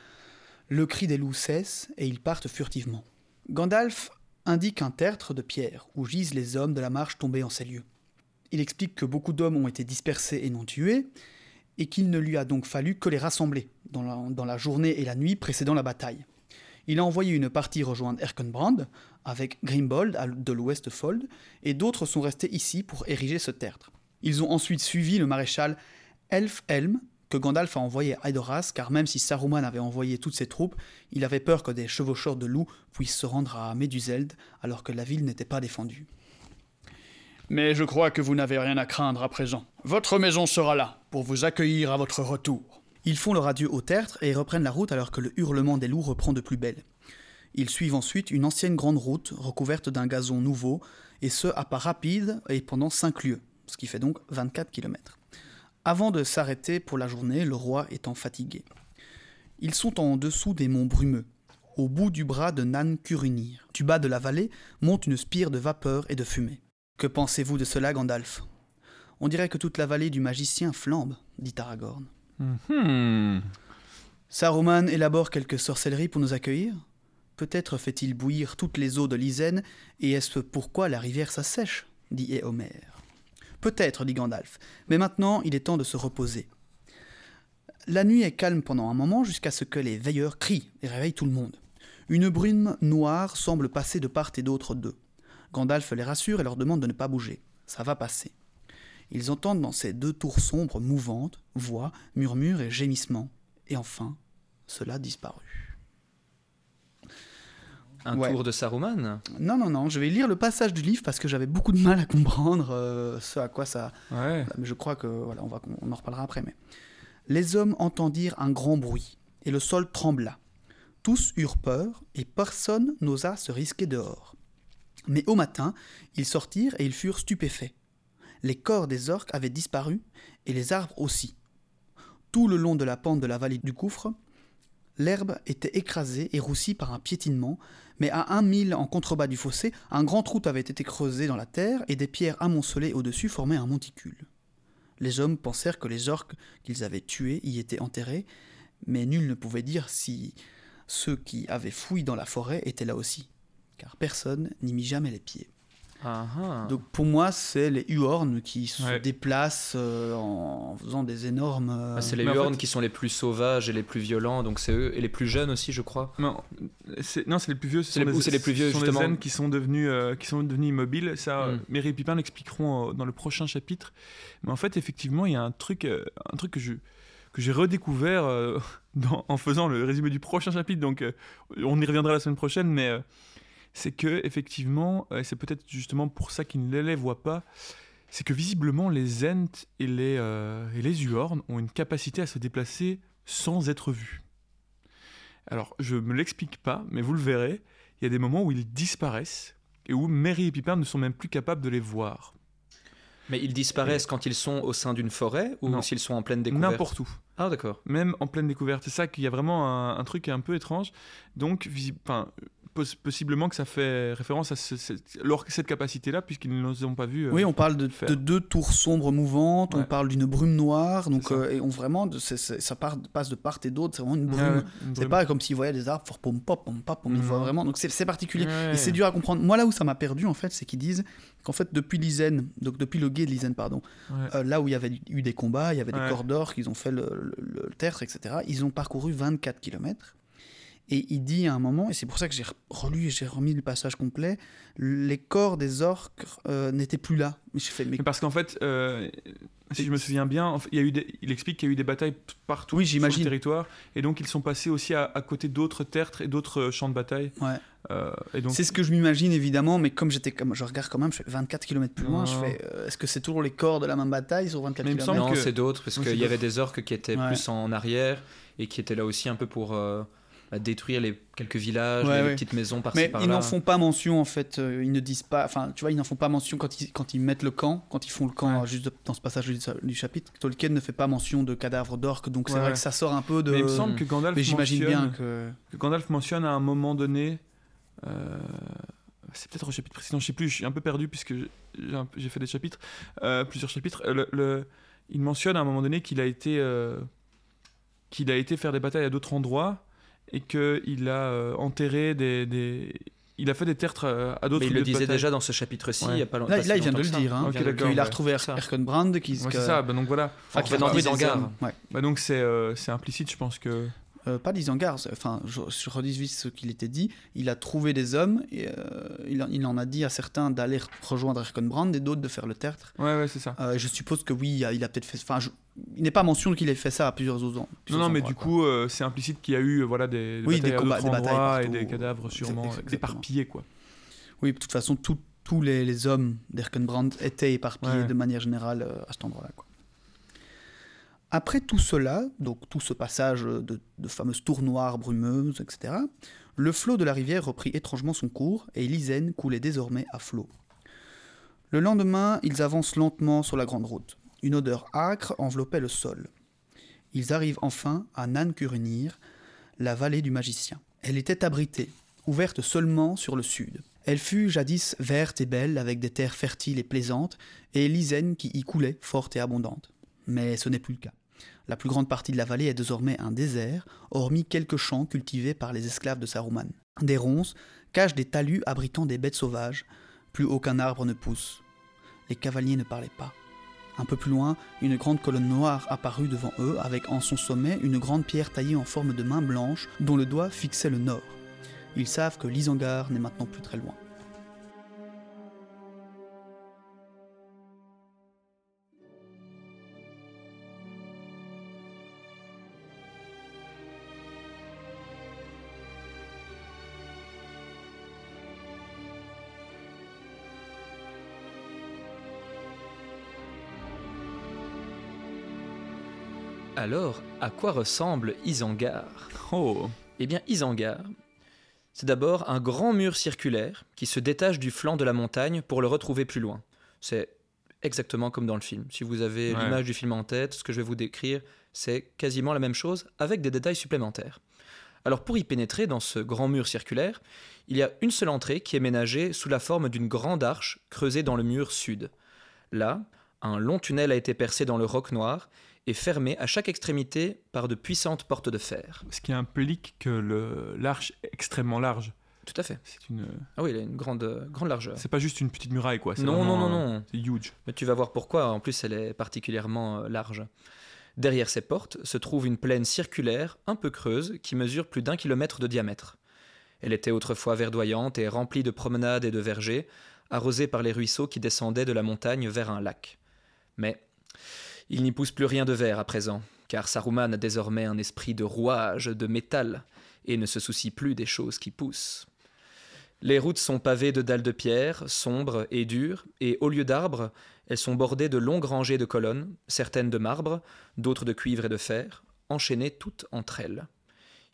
A: le cri des loups cesse et ils partent furtivement. Gandalf indique un tertre de pierre où gisent les hommes de la marche tombés en ces lieux. Il explique que beaucoup d'hommes ont été dispersés et non tués, et qu'il ne lui a donc fallu que les rassembler dans la, journée et la nuit précédant la bataille. Il a envoyé une partie rejoindre Erkenbrand avec Grimbold de l'Ouest-Fold, et d'autres sont restés ici pour ériger ce tertre. Ils ont ensuite suivi le maréchal Elf-Helm, que Gandalf a envoyé à car même si Saruman avait envoyé toutes ses troupes, il avait peur que des chevaucheurs de loups puissent se rendre à Méduseld alors que la ville n'était pas défendue. Mais je crois que vous n'avez rien à craindre à présent. Votre maison sera là, pour vous accueillir à votre retour. Ils font leur adieu au tertre et reprennent la route alors que le hurlement des loups reprend de plus belle. Ils suivent ensuite une ancienne grande route recouverte d'un gazon nouveau, et ce à pas rapide et pendant 5 lieues, ce qui fait donc 24 km. Avant de s'arrêter pour la journée, le roi étant fatigué. Ils sont en dessous des monts brumeux, au bout du bras de Nan Curunir. Du bas de la vallée monte une spire de vapeur et de fumée. Que pensez-vous de cela, Gandalf? On dirait que toute la vallée du magicien flambe, dit Aragorn.
B: Hmm.
A: Saruman élabore quelques sorcelleries pour nous accueillir Peut-être fait-il bouillir toutes les eaux de l'Isen, et est-ce pourquoi la rivière s'assèche? dit Éomer. Peut-être, dit Gandalf, mais maintenant il est temps de se reposer. La nuit est calme pendant un moment jusqu'à ce que les veilleurs crient et réveillent tout le monde. Une brume noire semble passer de part et d'autre d'eux. Gandalf les rassure et leur demande de ne pas bouger. Ça va passer. Ils entendent dans ces deux tours sombres mouvantes voix, murmures et gémissements. Et enfin, cela disparut.
C: Un
A: Ouais.
C: tour de Saruman
A: Non, non, non, je vais lire le passage du livre parce que j'avais beaucoup de mal à comprendre euh, ce à quoi ça.
B: Ouais.
A: Mais je crois que voilà, on va on en reparlera après. Mais les hommes entendirent un grand bruit et le sol trembla. Tous eurent peur et personne n'osa se risquer dehors. Mais au matin, ils sortirent et ils furent stupéfaits. Les corps des orques avaient disparu et les arbres aussi. Tout le long de la pente de la vallée du gouffre, l'herbe était écrasée et roussie par un piétinement, mais à un mille en contrebas du fossé, un grand trou avait été creusé dans la terre et des pierres amoncelées au-dessus formaient un monticule. Les hommes pensèrent que les orques qu'ils avaient tués y étaient enterrés, mais nul ne pouvait dire si ceux qui avaient fouillé dans la forêt étaient là aussi, car personne n'y mit jamais les pieds.
C: Ah, ah.
A: Donc pour moi, c'est les Huorns qui se
B: Ouais.
A: déplacent euh, en faisant des énormes... euh,
C: Ah, c'est les
B: mais en fait-
C: qui sont les plus sauvages et les plus violents, donc c'est eux, et les plus jeunes aussi, je crois.
B: Non, c'est non, c'est les plus vieux. ce
C: C'est
B: sont
C: les-
B: des-
C: c'est les plus vieux,
B: ce sont
C: justement.
B: des qui sont devenus euh, qui sont devenus immobiles. Ça,
C: Mm.
B: Mary et Pipin l'expliqueront euh, dans le prochain chapitre. Mais en fait, effectivement, il y a un truc, euh, un truc que je que j'ai redécouvert euh, [laughs] dans- en faisant le résumé du prochain chapitre. Donc, euh, on y reviendra la semaine prochaine, mais euh, c'est que effectivement, euh, c'est peut-être justement pour ça qu'ils ne les voient pas. C'est que visiblement, les Ents et les, euh, et les ont une capacité à se déplacer sans être vus. Alors, je me l'explique pas, mais vous le verrez, il y a des moments où ils disparaissent et où Mary et Pipin ne sont même plus capables de les voir.
C: Mais ils disparaissent quand ils sont au sein d'une forêt ou s'ils sont en pleine découverte?
B: N'importe où,
C: Ah, d'accord.
B: même en pleine découverte. C'est ça qu'il y a vraiment un, un truc un peu étrange. Donc, enfin, possiblement que ça fait référence à ce- cette, cette capacité-là, puisqu'ils ne les ont pas vus. euh,
A: Oui, on parle de, deux tours sombres mouvantes, on parle d'une brume noire, donc euh, et on vraiment, de- ça part, passe de part et d'autre, c'est vraiment une brume.
B: ouais, une
A: C'est
B: brume.
A: pas comme s'ils voyaient des arbres, fort pom pop, pom pop, on les voit
B: Non.
A: vraiment. Donc c'est particulier.
B: Ouais.
A: Et c'est dur à comprendre. Moi, là où ça m'a perdu, en fait, c'est qu'ils disent qu'en fait, depuis l'Isen, donc depuis le guet de l'Isen, pardon, euh, là où il y avait eu des combats, il y avait des corps d'or, qu'ils ont fait le, le- le tertre, etc., ils ont parcouru 24 km. Et il dit à un moment, et c'est pour ça que j'ai re- relu et j'ai remis le passage complet, les corps des orques euh, n'étaient plus là. Mais fait,
B: parce qu'en fait, euh, si je me souviens bien, en fait, il, y a eu des- il explique qu'il y a eu des batailles partout
A: Oui,
B: sur le
A: j'imagine.
B: territoire, et donc ils sont passés aussi à, à côté d'autres tertres et d'autres euh, champs de bataille.
A: Ouais.
B: Euh, et donc,
A: C'est ce que je m'imagine évidemment, mais comme j'étais comme je regarde quand même, je fais 24 km plus loin, je fais euh, est-ce que c'est toujours les corps de la même bataille sur 24
B: Mais il me
A: km
B: semble
C: Non,
B: que-
C: c'est d'autres, parce
B: Oui,
C: qu'il y avait des orques qui étaient
A: Ouais.
C: plus en arrière et qui étaient là aussi un peu pour euh, bah, détruire les quelques villages,
A: Ouais,
C: les,
A: ouais.
C: petites maisons par-ci
A: Mais
C: par-là.
A: ils n'en font pas mention en fait, euh, ils ne disent pas, enfin tu vois, ils n'en font pas mention quand ils, quand ils mettent le camp, quand ils font le camp
B: Ouais.
A: juste dans ce passage du, du chapitre. Tolkien ne fait pas mention de cadavres d'orques, donc c'est
B: Ouais,
A: vrai que ça sort un peu de.
B: mais il me semble que Gandalf
A: Mais j'imagine
B: mentionne,
A: bien que.
B: que Gandalf mentionne à un moment donné. euh, c'est peut-être au chapitre précédent, je sais plus, je suis un peu perdu puisque j'ai fait des chapitres, euh, plusieurs chapitres. Le- le- il mentionne à un moment donné qu'il a été, euh, qu'il a été faire des batailles à d'autres endroits et qu'il a euh, enterré des, des- il a fait des tertres euh, à d'autres
C: Mais il le disait
B: bataille.
C: déjà dans ce chapitre-ci,
B: Ouais.
C: il y a pas longtemps.
A: Là, là, il vient de le dire, hein, qu'il a retrouvé
C: Ça.
A: Erkenbrand, qui
B: Ouais, c'est ça, bah donc voilà.
A: Enfin,
C: En venant
A: retrouvé des. Ouais.
B: Bah donc c'est euh, c'est implicite, je pense que.
A: Euh, pas d'Isengard, enfin, je, je redis vite ce qu'il était dit. Il a trouvé des hommes, et euh, il, en- il en a dit à certains d'aller rejoindre Erkenbrand et d'autres de faire le tertre.
B: Ouais, ouais, c'est ça.
A: Euh, je suppose que oui, il a, il a peut-être fait. Enfin, il n'est pas mention qu'il ait fait ça à plusieurs autres.
B: Non,
A: plusieurs
B: non, mais du coup, c'est implicite qu'il y a eu voilà, des,
A: Oui, des
B: batailles
A: combats- des batailles
B: et des cadavres sûrement éparpillés, quoi.
A: Oui, de toute façon, tout- tous les, les hommes d'Erkenbrand étaient éparpillés
B: Ouais.
A: de manière générale à cet endroit-là. quoi. Après tout cela, donc tout ce passage de, fameuses tours noires brumeuses, etc., le flot de la rivière reprit étrangement son cours et l'Isen coulait désormais à flot. Le lendemain, ils avancent lentement sur la grande route. Une odeur âcre enveloppait le sol. Ils arrivent enfin à Nan-Curunir, la vallée du magicien. Elle était abritée, ouverte seulement sur le sud. Elle fut jadis verte et belle, avec des terres fertiles et plaisantes, et l'Isen qui y coulait, forte et abondante. Mais ce n'est plus le cas. La plus grande partie de la vallée est désormais un désert, hormis quelques champs cultivés par les esclaves de Saruman. Des ronces cachent des talus abritant des bêtes sauvages. Plus aucun arbre ne pousse. Les cavaliers ne parlaient pas. Un peu plus loin, une grande colonne noire apparut devant eux, avec en son sommet une grande pierre taillée en forme de main blanche, dont le doigt fixait le nord. Ils savent que l'Isengard n'est maintenant plus très loin.
C: Alors, à quoi ressemble Isengard
B: Oh,
C: Eh bien, Isengard, c'est d'abord un grand mur circulaire qui se détache du flanc de la montagne pour le retrouver plus loin. C'est exactement comme dans le film. Si vous avez
B: Ouais.
C: l'image du film en tête, ce que je vais vous décrire, c'est quasiment la même chose avec des détails supplémentaires. Alors pour y pénétrer dans ce grand mur circulaire, il y a une seule entrée qui est ménagée sous la forme d'une grande arche creusée dans le mur sud. Là, un long tunnel a été percé dans le roc noir et fermé à chaque extrémité par de puissantes portes de fer.
B: ce qui implique que l'arche est extrêmement large.
C: Tout à fait.
B: C'est une,
C: Ah oui, il a une grande, grande largeur.
B: c'est pas juste une petite muraille, quoi.
C: Non, non, non,
B: euh,
C: non.
B: C'est huge.
C: Mais tu vas voir pourquoi. En plus, elle est particulièrement euh, large. Derrière ces portes se trouve une plaine circulaire, un peu creuse, qui mesure plus d'un kilomètre de diamètre. Elle était autrefois verdoyante et remplie de promenades et de vergers, arrosée par les ruisseaux qui descendaient de la montagne vers un lac. Mais il n'y pousse plus rien de vert à présent, car Saruman a désormais un esprit de rouage, de métal, et ne se soucie plus des choses qui poussent. Les routes sont pavées de dalles de pierre, sombres et dures, et au lieu d'arbres, elles sont bordées de longues rangées de colonnes, certaines de marbre, d'autres de cuivre et de fer, enchaînées toutes entre elles.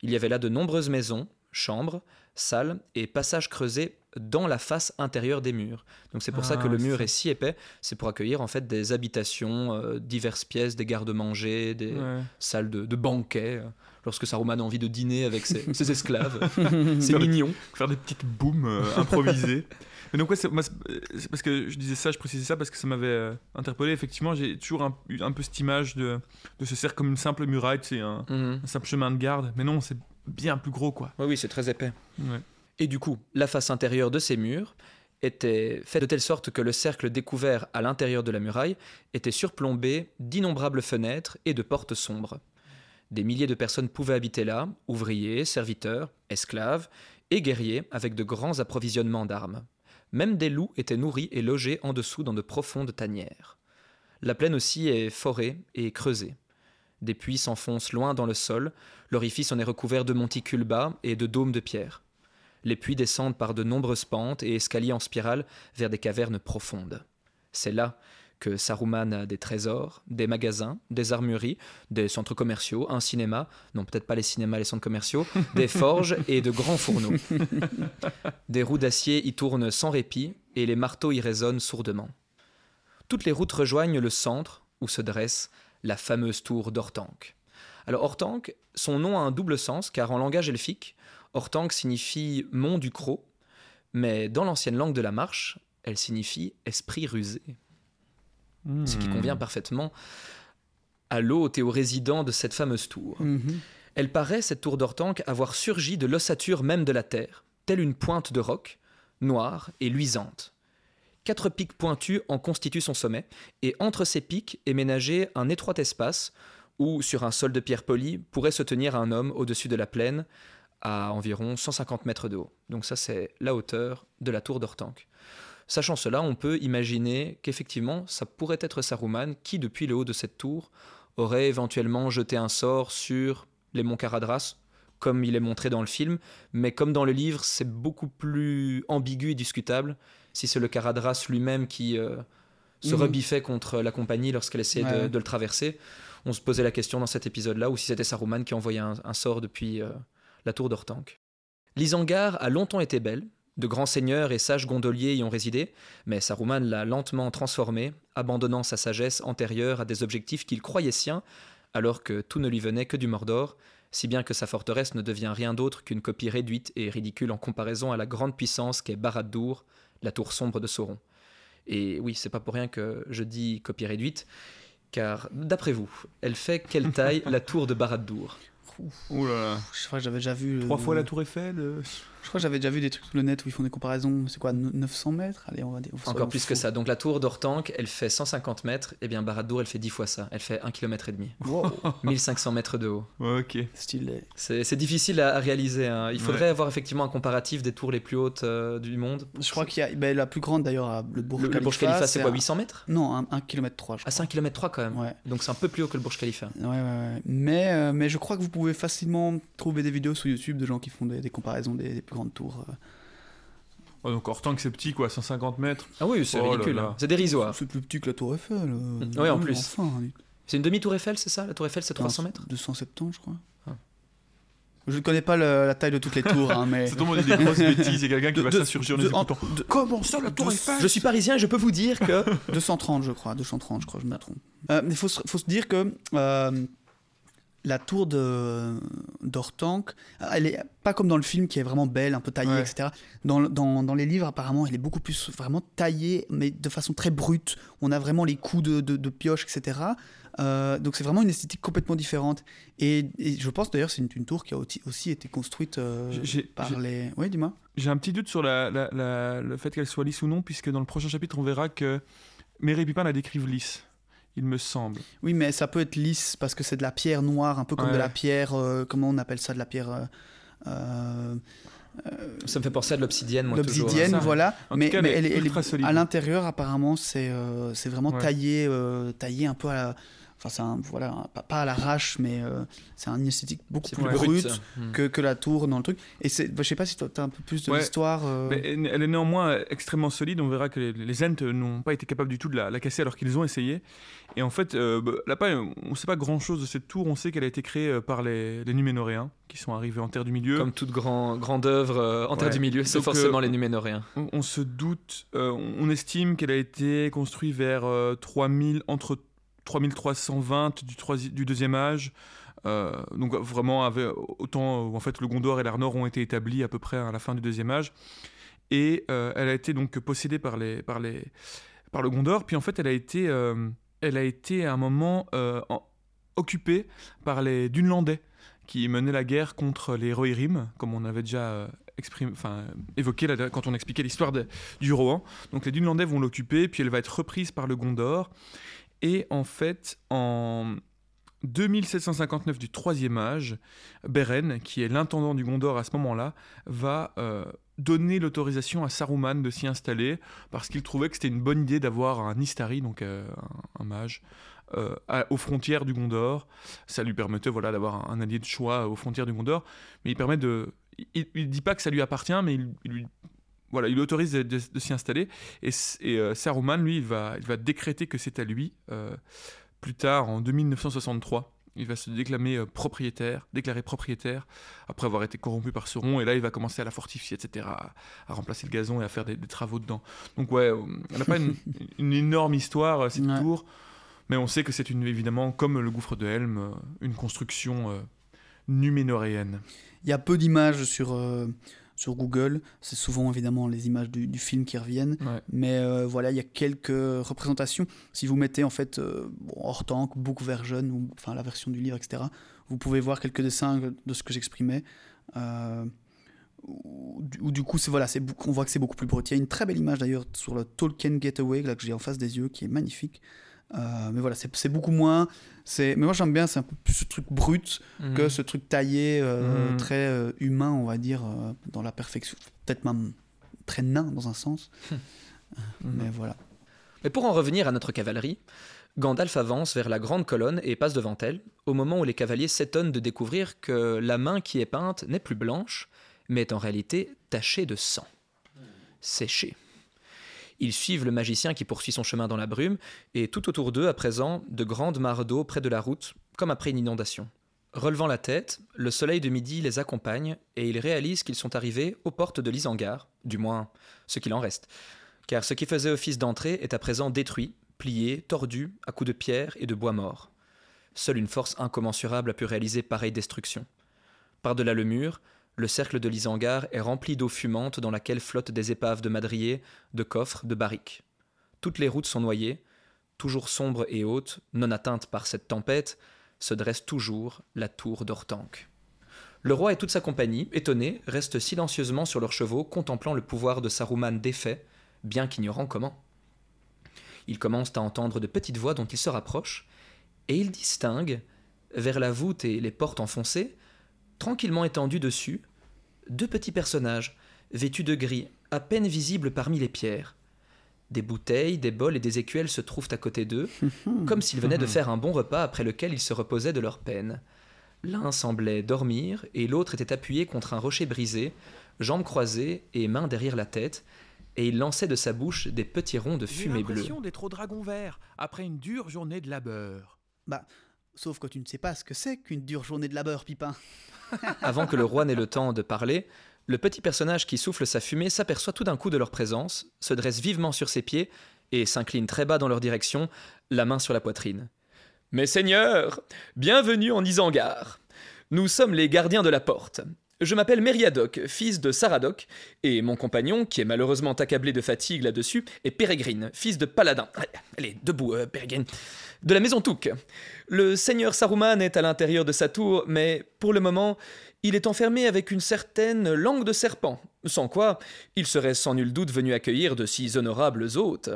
C: Il y avait là de nombreuses maisons, chambres, salles et passages creusés dans la face intérieure des murs. Donc c'est pour ça que
B: Ah,
C: le
B: c'est
C: mur est si épais, c'est pour accueillir en fait des habitations, euh, diverses pièces, des garde-manger, des
B: Ouais.
C: salles de, de banquet. euh, Lorsque Saruman a envie de dîner avec ses, [laughs] ses esclaves, [laughs] c'est
B: des-
C: mignon.
B: Faire des petites booms euh, improvisées. [laughs] Mais donc, ouais, c'est moi, c'est- parce que je disais ça, je précisais ça parce que ça m'avait euh, interpellé. Effectivement, j'ai toujours un, eu un peu cette image de, de ce cercle comme une simple muraille, c'est un,
C: Mhm.
B: un simple chemin de garde. Mais non, c'est bien plus gros, quoi.
C: Oui, oui, c'est très épais.
B: Ouais.
C: Et du coup, la face intérieure de ces murs était faite de telle sorte que le cercle découvert à l'intérieur de la muraille était surplombé d'innombrables fenêtres et de portes sombres. Des milliers de personnes pouvaient habiter là, ouvriers, serviteurs, esclaves et guerriers avec de grands approvisionnements d'armes. Même des loups étaient nourris et logés en dessous dans de profondes tanières. La plaine aussi est forée et creusée. Des puits s'enfoncent loin dans le sol, l'orifice en est recouvert de monticules bas et de dômes de pierre. Les puits descendent par de nombreuses pentes et escaliers en spirale vers des cavernes profondes. C'est là que Saruman a des trésors, des magasins, des armureries, des centres commerciaux, un cinéma, non peut-être pas les cinémas, les centres commerciaux, [laughs] des forges et de grands fourneaux. Des roues d'acier y tournent sans répit et les marteaux y résonnent sourdement. Toutes les routes rejoignent le centre où se dresse la fameuse tour d'Ortanque. Alors Ortanque, son nom a un double sens car en langage elfique, Ortanque signifie mont du croc, mais dans l'ancienne langue de la marche, elle signifie esprit rusé, ce qui
B: Hmm.
C: convient parfaitement à l'hôte et aux résidents de cette fameuse tour.
A: Mhm.
C: Elle paraît, cette tour d'Ortanque, avoir surgi de l'ossature même de la terre, telle une pointe de roc, noire et luisante. Quatre pics pointus en constituent son sommet, et entre ces pics est ménagé un étroit espace où, sur un sol de pierre polie, pourrait se tenir un homme au-dessus de la plaine, à environ 150 mètres de haut. Donc ça, c'est la hauteur de la tour d'Ortanque. Sachant cela, on peut imaginer qu'effectivement, ça pourrait être Saruman qui, depuis le haut de cette tour, aurait éventuellement jeté un sort sur les monts Caradras, comme il est montré dans le film, mais comme dans le livre, c'est beaucoup plus ambigu et discutable. Si c'est le Caradras lui-même qui euh, se
A: Mhm.
C: rebiffait contre la compagnie lorsqu'elle essayait de,
A: Ouais.
C: de le traverser, on se posait la question dans cet épisode-là, ou si c'était Saruman qui envoyait un, un sort depuis euh, la tour d'Ortanque. L'Isengard a longtemps été belle, de grands seigneurs et sages gondoliers y ont résidé, mais Saruman l'a lentement transformée, abandonnant sa sagesse antérieure à des objectifs qu'il croyait siens, alors que tout ne lui venait que du Mordor, si bien que sa forteresse ne devient rien d'autre qu'une copie réduite et ridicule en comparaison à la grande puissance qu'est Barad-dûr, la tour sombre de Sauron. Et oui, c'est pas pour rien que je dis copie réduite, car d'après vous, elle fait quelle taille [laughs] la tour de Barad-dûr
B: Oh là là.
A: Je crois que j'avais déjà vu.
B: Trois
A: euh,
B: fois la tour Eiffel euh,
A: Je crois que j'avais déjà vu des trucs sur le net où ils font des comparaisons. C'est quoi, no- 900 mètres? Allez, on va dire.
C: Encore plus que ça. Donc la tour d'Ortanque, elle fait 150 mètres, et bien Barad-dûr, elle fait 10 fois ça. Elle fait 1 km et demi.
A: Wow, [laughs]
C: 1500 mètres de haut.
B: Ok.
A: stylé.
C: C'est difficile à, à réaliser. hein. Il faudrait
B: Ouais.
C: avoir effectivement un comparatif des tours les plus hautes euh, du monde.
A: Je crois qu'il y a ben, la plus grande d'ailleurs, à le Burj
C: Le, le
A: Khalifa.
C: Burj Khalifa, c'est quoi
A: un-
C: 800 mètres?
A: Non, 1 km 3, je
C: Ah, c'est 1 km 3 quand même.
A: Ouais.
C: Donc c'est un peu plus haut que le Burj Khalifa.
A: Ouais, ouais, ouais. Mais, euh, mais je crois que vous pouvez facilement trouver des vidéos sur YouTube de gens qui font des, des comparaisons des, des plus grandes tours. euh.
B: Oh, donc Hortank c'est petit quoi, 150 mètres.
C: Ah oui, c'est
B: Oh
C: ridicule. hein. C'est dérisoire.
A: C'est plus petit que la Tour Eiffel. euh.
C: Ouais, en
A: Ouais,
C: plus.
A: Enfin.
C: C'est une demi-tour Eiffel, c'est ça? La tour Eiffel, c'est 300 mètres?
A: 270, je crois.
C: Ah.
A: Je ne connais pas le- la taille de toutes les tours, hein, mais. [laughs]
B: C'est tout le monde dit des grosses [laughs] bêtises, il y a quelqu'un qui
A: De-
B: va s'insurger en les écoutant.
A: de-
B: Comment ça la tour
A: de-
B: Eiffel?
C: Je suis parisien et je peux vous dire que. [laughs]
A: 230, je crois. 230, je crois, je me trompe. Euh, mais il faut, se- faut se dire que euh, la tour de d'Ortank, elle est pas comme dans le film qui est vraiment belle, un peu taillée,
B: Ouais.
A: etc. Dans, dans, dans les livres, apparemment, elle est beaucoup plus vraiment taillée, mais de façon très brute. On a vraiment les coups de, de, de pioche, etc. Euh, donc c'est vraiment une esthétique complètement différente. Et, et je pense d'ailleurs c'est une, une tour qui a aussi, été construite euh, par les... Oui, dis-moi.
B: J'ai un petit doute sur la, la- la- le fait qu'elle soit lisse ou non, puisque dans le prochain chapitre, on verra que Mary Pipin la décrivent lisse, il me semble.
A: Oui, mais ça peut être lisse parce que c'est de la pierre noire, un peu comme de la pierre. euh, comment on appelle ça De la pierre. euh, euh,
C: Ça me fait penser à de l'obsidienne, moi, toujours.
A: L'obsidienne, voilà.
B: en tout
A: mais
B: cas, elle
A: mais
B: est
A: elle, est- elle à l'intérieur, apparemment, c'est euh, c'est vraiment
B: Ouais.
A: taillé, euh, taillé un peu à la- Enfin, c'est un, voilà, un- pas, pas à l'arrache, mais euh, c'est un esthétique beaucoup plus brut
C: brut. Hmm.
A: que, que la tour dans le truc. Et c'est, bah, je sais pas si toi, t'as un peu plus de
B: Ouais.
A: l'histoire. euh,
B: elle est néanmoins extrêmement solide. On verra que les, les Ents n'ont pas été capables du tout de la, la casser alors qu'ils ont essayé. Et en fait, euh, bah, là-bas, on ne sait pas grand-chose de cette tour. On sait qu'elle a été créée par les, les Numénoréens qui sont arrivés en Terre du Milieu.
C: Comme toute grand, grande œuvre euh, en terre
B: Ouais.
C: du milieu, c'est forcément
B: euh,
C: les Numénoréens.
B: On, on se doute, euh, on on estime qu'elle a été construite vers euh, 3000, entre 3320 du, deuxième âge. Euh, donc vraiment avait autant où en fait le Gondor et l'Arnor ont été établis à peu près à la fin du deuxième âge. Et euh, elle a été donc possédée par les par les par le Gondor. Puis en fait elle a été euh, elle a été à un moment en- occupée par les Dunlandais qui menaient la guerre contre les Rohirrim comme on avait déjà enfin évoqué quand on expliquait l'histoire du Rohan. Donc les Dunlandais vont l'occuper puis elle va être reprise par le Gondor et en fait en 2759 du troisième âge, Beren, qui est l'intendant du Gondor à ce moment-là, va euh, donner l'autorisation à Saruman de s'y installer parce qu'il trouvait que c'était une bonne idée d'avoir un Istari, donc euh, un, mage, euh, aux frontières du Gondor. Ça lui permettait voilà, d'avoir un, un allié de choix aux frontières du Gondor, mais il permet de... Il ne dit pas que ça lui appartient, mais il, il lui... Voilà, il autorise de, s'y installer. Et, et, euh, Saruman, lui, il va, il va décréter que c'est à lui. euh, plus tard, en 2963, il va se déclamer euh, propriétaire, déclarer propriétaire, après avoir été corrompu par Sauron, et là il va commencer à la fortifier, etc., à, à remplacer le gazon et à faire des, des travaux dedans. Donc ouais, elle n'a pas une, [laughs] une énorme histoire, cette
A: Ouais.
B: tour, mais on sait que c'est une, évidemment, comme le gouffre de Helm, une construction euh, numénoréenne.
A: Il y a peu d'images sur, sur Google. C'est souvent évidemment les images du, du film qui reviennent.
B: Ouais.
A: Mais euh, voilà, il y a quelques représentations. Si vous mettez en fait euh, bon, Hortank, Book Version, ou enfin la version du livre, etc., vous pouvez voir quelques dessins de ce que j'exprimais. Euh, où, du- coup, c'est voilà, c'est on voit que c'est beaucoup plus brut. Il y a une très belle image d'ailleurs sur le Tolkien Getaway là, que j'ai en face des yeux, qui est magnifique. Euh, mais voilà, c'est beaucoup moins. c'est- Mais moi j'aime bien, c'est un peu plus ce truc brut
C: Mhm.
A: que ce truc taillé, euh,
B: Mhm.
A: très euh, humain, on va dire, dans la perfection. Peut-être même très nain dans un sens. [laughs] Mais voilà.
C: Mais pour en revenir à notre cavalerie, Gandalf avance vers la grande colonne et passe devant elle, au moment où les cavaliers s'étonnent de découvrir que la main qui est peinte n'est plus blanche, mais est en réalité tachée de sang. Séchée. Ils suivent le magicien qui poursuit son chemin dans la brume, et tout autour d'eux, à présent, de grandes mares d'eau près de la route, comme après une inondation. Relevant la tête, le soleil de midi les accompagne, et ils réalisent qu'ils sont arrivés aux portes de l'Isengard, du moins ce qu'il en reste car ce qui faisait office d'entrée est à présent détruit, plié, tordu, à coups de pierre et de bois mort. Seule une force incommensurable a pu réaliser pareille destruction. Par-delà le mur, le cercle de l'Isengard est rempli d'eau fumante dans laquelle flottent des épaves de madriers, de coffres, de barriques. Toutes les routes sont noyées, toujours sombre et haute, non atteinte par cette tempête, se dresse toujours la tour d'Ortanque. Le roi et toute sa compagnie, étonnés, restent silencieusement sur leurs chevaux, contemplant le pouvoir de Saruman défait, bien qu'ignorant comment. Ils commencent à entendre de petites voix dont ils se rapprochent, et ils distinguent, vers la voûte et les portes enfoncées, tranquillement étendus dessus, deux petits personnages, vêtus de gris, à peine visibles parmi les pierres. Des bouteilles, des bols et des écuelles se trouvent à côté d'eux, [laughs] comme s'ils venaient de faire un bon repas après lequel ils se reposaient de leur peine. L'un semblait dormir, et l'autre était appuyé contre un rocher brisé, jambes croisées et mains derrière la tête, et il lançait de sa bouche des petits ronds de fumée bleue.
D: l'impression d'être au dragon vert, après une dure journée de labeur.
A: Bah, sauf que tu ne sais pas ce que c'est qu'une dure journée de labeur, Pipin. [laughs]
C: Avant que le roi n'ait le temps de parler, le petit personnage qui souffle sa fumée s'aperçoit tout d'un coup de leur présence, se dresse vivement sur ses pieds et s'incline très bas dans leur direction, la main sur la poitrine. Mes seigneurs, bienvenue en Isengard. Nous sommes les gardiens de la porte. Je m'appelle Meriadoc, fils de Saradoc, et mon compagnon, qui est malheureusement accablé de fatigue là-dessus, est Pérégrine, fils de Paladin. Allez, debout, euh, Pérégrine. De la maison Touk. Le seigneur Saruman est à l'intérieur de sa tour, mais pour le moment, il est enfermé avec une certaine langue de serpent, sans quoi il serait sans nul doute venu accueillir de si honorables hôtes.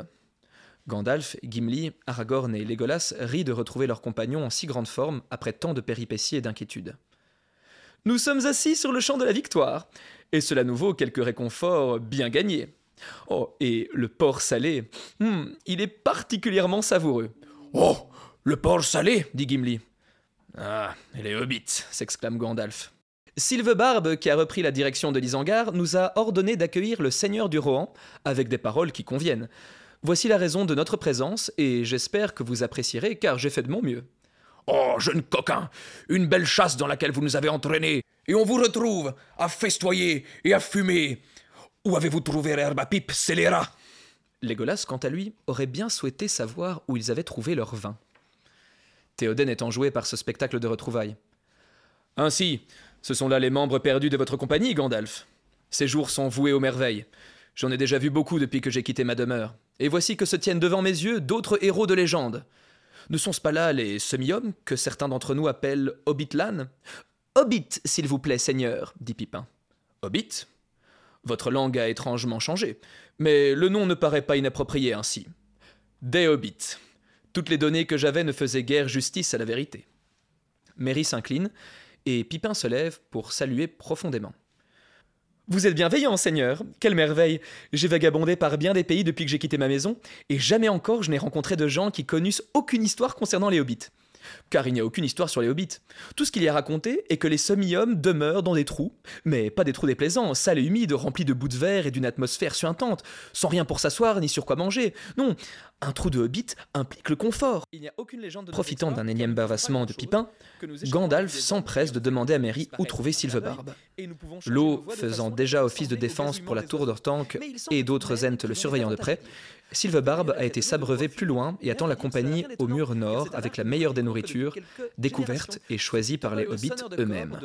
C: Gandalf, Gimli, Aragorn et Legolas rient de retrouver leur compagnon en si grande forme après tant de péripéties et d'inquiétudes. Nous sommes assis sur le champ de la victoire, et cela nous vaut quelques réconforts bien gagnés. Oh, et le porc salé, hmm, il est particulièrement savoureux.
D: Oh,
C: Le porc salé dit Gimli. Ah, les hobbits s'exclame Gandalf. Sylvebarbe, qui a repris la direction de l'Isengard, nous a ordonné d'accueillir le seigneur du Rohan avec des paroles qui conviennent. Voici la raison de notre présence, et j'espère que vous apprécierez, car j'ai fait de mon mieux.
E: Oh, jeune coquin, une belle chasse dans laquelle vous nous avez entraînés, et on vous retrouve à festoyer et à fumer. Où avez-vous trouvé l'herbe à pipe, scélérat?
C: Légolas, quant à lui, aurait bien souhaité savoir où ils avaient trouvé leur vin. Théoden est enjoué par ce spectacle de retrouvailles. Ainsi, ce sont là les membres perdus de votre compagnie, Gandalf. Ces jours sont voués aux merveilles. J'en ai déjà vu beaucoup depuis que j'ai quitté ma demeure. Et voici que se tiennent devant mes yeux d'autres héros de légende. Ne sont-ce pas là les semi-hommes que certains d'entre nous appellent Hobbitlan Hobbit, s'il vous plaît, seigneur, dit Pipin. Hobbit? Votre langue a étrangement changé, mais le nom ne paraît pas inapproprié ainsi. Des Hobbits. Toutes les données que j'avais ne faisaient guère justice à la vérité. Mary s'incline, et Pipin se lève pour saluer profondément. Vous êtes bienveillant, Seigneur. Quelle merveille. J'ai vagabondé par bien des pays depuis que j'ai quitté ma maison, et jamais encore je n'ai rencontré de gens qui connussent aucune histoire concernant les hobbits. Car il n'y a aucune histoire sur les hobbits. Tout ce qu'il y a raconté est que les semi-hommes demeurent dans des trous, mais pas des trous déplaisants, sales et humides, remplis de bouts de verre et d'une atmosphère suintante, sans rien pour s'asseoir ni sur quoi manger. Non, un trou de hobbit implique le confort. Profitant d'un énième bavassement de Pipin, Gandalf s'empresse de demander à Merry où trouver Sylvebarbe. L'eau faisant déjà office de défense pour la tour d'Ortanque et d'autres ents le surveillant de près, Sylvebarbe a été s'abreuver plus loin et attend la compagnie au mur nord avec la meilleure des nourritures, découverte et choisie par les hobbits eux-mêmes.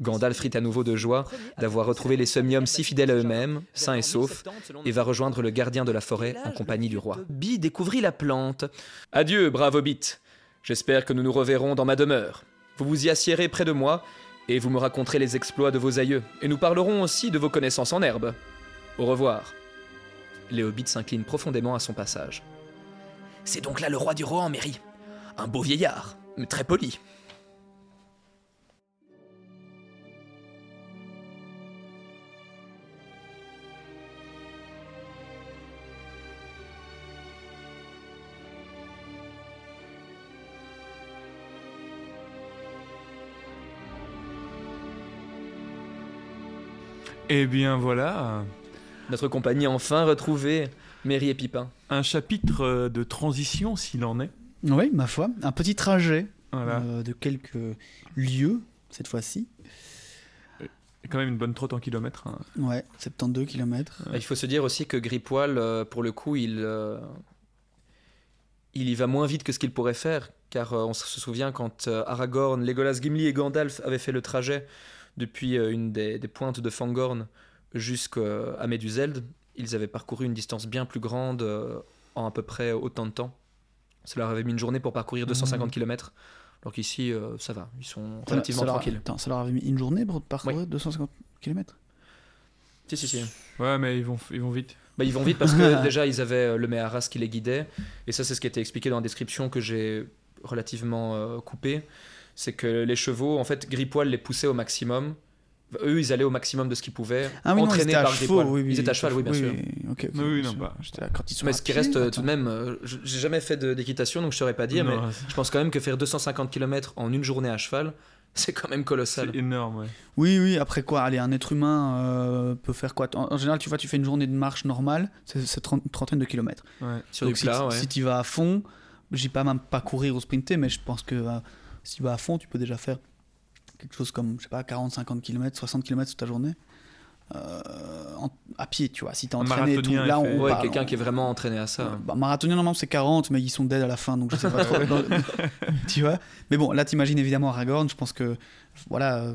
C: Gandalf rit à nouveau de joie d'avoir retrouvé les semi-hommes si fidèles à eux-mêmes, sains et saufs, et va rejoindre le gardien de la forêt en compagnie du roi. Bi découvrit la plante. Adieu, brave hobbit. J'espère que nous nous reverrons dans ma demeure. Vous vous y assiérez près de moi, et vous me raconterez les exploits de vos aïeux, et nous parlerons aussi de vos connaissances en herbe. Au revoir. Les s'inclinent profondément à son passage.
E: C'est donc là le roi du Rohan, Mary. Un beau vieillard, très poli.
B: Eh bien voilà,
C: Notre compagnie a enfin retrouvé Merry et Pipin.
B: un chapitre euh, de transition s'il en est.
A: Oui, ma foi. Un petit trajet
B: Voilà.
A: euh, de quelques lieux, cette fois-ci.
B: Et quand même une bonne trotte en kilomètres. hein.
A: Ouais, 72 km.
C: Il faut se dire aussi que Gripoil, euh, pour le coup, il, euh, il y va moins vite que ce qu'il pourrait faire, car euh, on se souvient quand euh, Aragorn, Legolas, Gimli et Gandalf avaient fait le trajet depuis euh, une des, des pointes de Fangorn jusqu'à Méduseld, ils avaient parcouru une distance bien plus grande euh, en à peu près autant de temps. Ça leur avait mis une journée pour parcourir 250 km, alors qu'ici, euh, ça va, ils sont relativement
A: ça leur,
C: tranquilles.
A: Attends, ça leur avait mis une journée pour parcourir 250 km
C: Si, si, si.
B: Ouais, mais ils vont, ils vont vite.
C: Bah, ils vont vite parce que [laughs] déjà ils avaient euh, le Méharas qui les guidait et ça c'est ce qui était expliqué dans la description que j'ai relativement euh, coupé c'est que les chevaux en fait Gripoil les poussait au maximum eux ils allaient au maximum de ce qu'ils pouvaient
A: Ah oui,
C: entraînés
A: étaient à
C: par
A: cheval.
C: Gripoil
A: Oui, oui,
C: ils étaient à cheval oui bien sûr
A: ok, ok,
B: Oui, oui,
A: bien
B: non, bah,
A: J'étais là, quand ils sont
C: mais
A: à
C: ce qui reste euh,
A: attends.
C: tout de même euh, je- j'ai jamais fait d'équitation donc je saurais pas dire mais je pense quand même que faire 250 km en une journée à cheval [laughs] c'est quand même colossal
B: C'est énorme, ouais.
A: Oui, oui, après quoi Allez, un être humain euh, peut faire quoi? En, en général, tu vois, tu fais une journée de marche normale, c'est une trentaine de kilomètres.
B: ouais.
C: sur
A: Donc
C: du
A: si,
C: plat
A: tu-
C: ouais.
A: si tu vas à fond, j'ai pas même pas courir ou sprinter, mais je pense que euh, si tu vas à fond, tu peux déjà faire quelque chose comme, je sais pas, 40, 50 km, 60 km sur ta journée. Euh, en- à pied, tu vois, si t'es entraîné et tout. Là, on
C: ouais
A: parle-
C: quelqu'un
A: on-
C: qui est vraiment entraîné à ça
A: euh, bah, marathonien, normalement, c'est 40, mais ils sont dead à la fin, donc je sais pas trop. dans- [laughs] tu vois Mais bon, là, t'imagines évidemment Aragorn, je pense que, voilà, euh,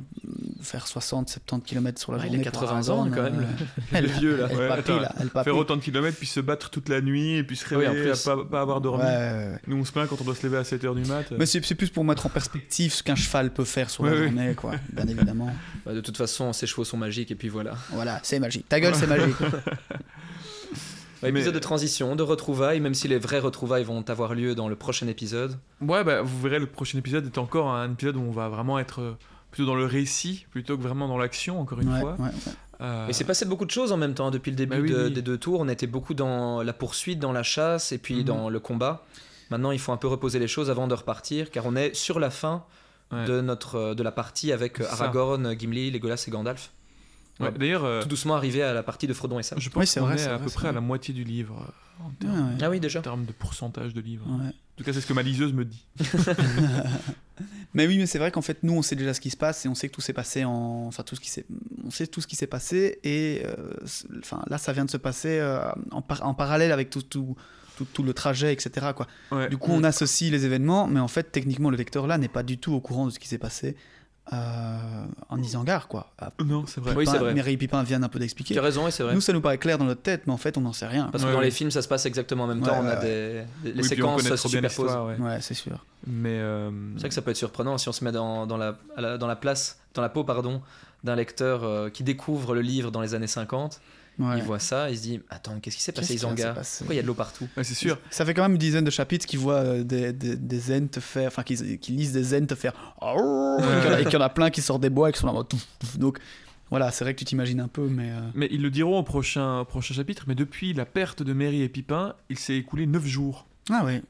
A: faire 60, 70 km sur la
C: Ouais, il
A: journée.
C: a
A: pour
C: 80 ans, quand même,
A: euh,
C: le [laughs] vieux là
A: elle
B: Ouais,
A: papille,
B: attends,
A: là, elle.
B: Faire autant de kilomètres, puis se battre toute la nuit, et puis se
C: en
B: réveiller
C: plus.
B: à pas, pas avoir dormi.
A: Ouais, ouais, ouais.
B: Nous, on se plaint quand on doit se lever à 7h du mat.
A: Mais c'est c'est plus pour mettre en perspective ce qu'un cheval peut faire sur
B: Ouais,
A: la
B: ouais.
A: journée, quoi. Bien évidemment. [laughs]
C: Bah, de toute façon ces chevaux sont magiques et puis voilà
A: Voilà, c'est magique. Ta gueule, c'est magique. [laughs]
C: Ouais, épisode
B: Mais-
C: de transition, de retrouvailles, même si les vraies retrouvailles vont avoir lieu dans le prochain épisode.
B: Ouais, bah, vous verrez, le prochain épisode est encore un épisode où on va vraiment être euh, plutôt dans le récit, plutôt que vraiment dans l'action, encore une
A: Ouais,
B: fois.
A: ouais, ouais.
B: Euh,
C: Et c'est passé beaucoup de choses en même temps depuis le début
B: Bah oui,
C: de-
B: oui.
C: des deux tours. On était beaucoup dans la poursuite, dans la chasse et puis
B: Mhm.
C: dans le combat. Maintenant, il faut un peu reposer les choses avant de repartir, car on est sur la fin
B: Ouais.
C: de, notre, de la partie avec. Aragorn, Gimli, Legolas et Gandalf.
B: Ouais,
C: Ouais.
B: D'ailleurs, euh,
C: Tout doucement arrivé à la partie de Frodon et Sam.
B: je pense
A: Oui, c'est
B: qu'on
A: vrai,
B: est
A: c'est
B: à
A: vrai,
B: peu près à la moitié du livre euh, en termes.
C: Ah oui, déjà.
B: en termes de pourcentage de livre.
A: Ouais.
B: En tout cas, c'est ce que ma liseuse me dit. [laughs]
A: Mais oui, mais c'est vrai qu'en fait, nous, on sait déjà ce qui se passe et on sait que tout s'est passé en. Enfin, tout ce qui s'est. On sait tout ce qui s'est passé et. euh, Enfin, là, ça vient de se passer euh, en, par- en parallèle avec tout, tout, tout, tout le trajet, etc. Quoi.
B: Ouais.
A: Du coup, on associe les événements, mais en fait, techniquement, le lecteur là n'est pas du tout au courant de ce qui s'est passé euh, en Isengard, quoi. Ah,
B: Non, c'est vrai.
C: Oui, c'est
A: Pipin-
C: vrai.
A: Et Pipin viennent un peu
C: Tu
A: d'expliquer.
C: as raison, et c'est vrai.
A: Nous, ça nous paraît clair dans notre tête, mais en fait, on n'en sait rien.
C: Parce que
B: Ouais,
C: dans
B: ouais.
C: les films, ça se passe exactement en même temps.
A: Ouais,
C: on a des,
B: Oui,
C: séquences se superposent.
B: ouais.
A: Ouais, c'est sûr.
B: Mais euh,
C: C'est vrai que ça peut être surprenant si on se met dans, dans, la- dans la place, dans la peau, pardon, d'un lecteur euh, qui découvre le livre dans les années 50.
A: Ouais.
C: Il voit ça, il se dit Attends, qu'est-ce qui s'est passé,
A: passer?
C: Pourquoi il y a de l'eau partout?
B: Ouais, c'est sûr.
A: Ça fait quand même une dizaine de chapitres qui voient euh, des, des, des zen te faire, enfin qui, qui lisent des zen te faire, Oh et qu'il y en a- et qu'il y en a plein qui sortent des bois et qui sont là, donc voilà, c'est vrai que tu t'imagines un peu, mais euh,
B: Mais ils le diront au prochain, au prochain chapitre, mais depuis la perte de Merry et Pipin, il s'est écoulé 9 jours.
A: ah ouais,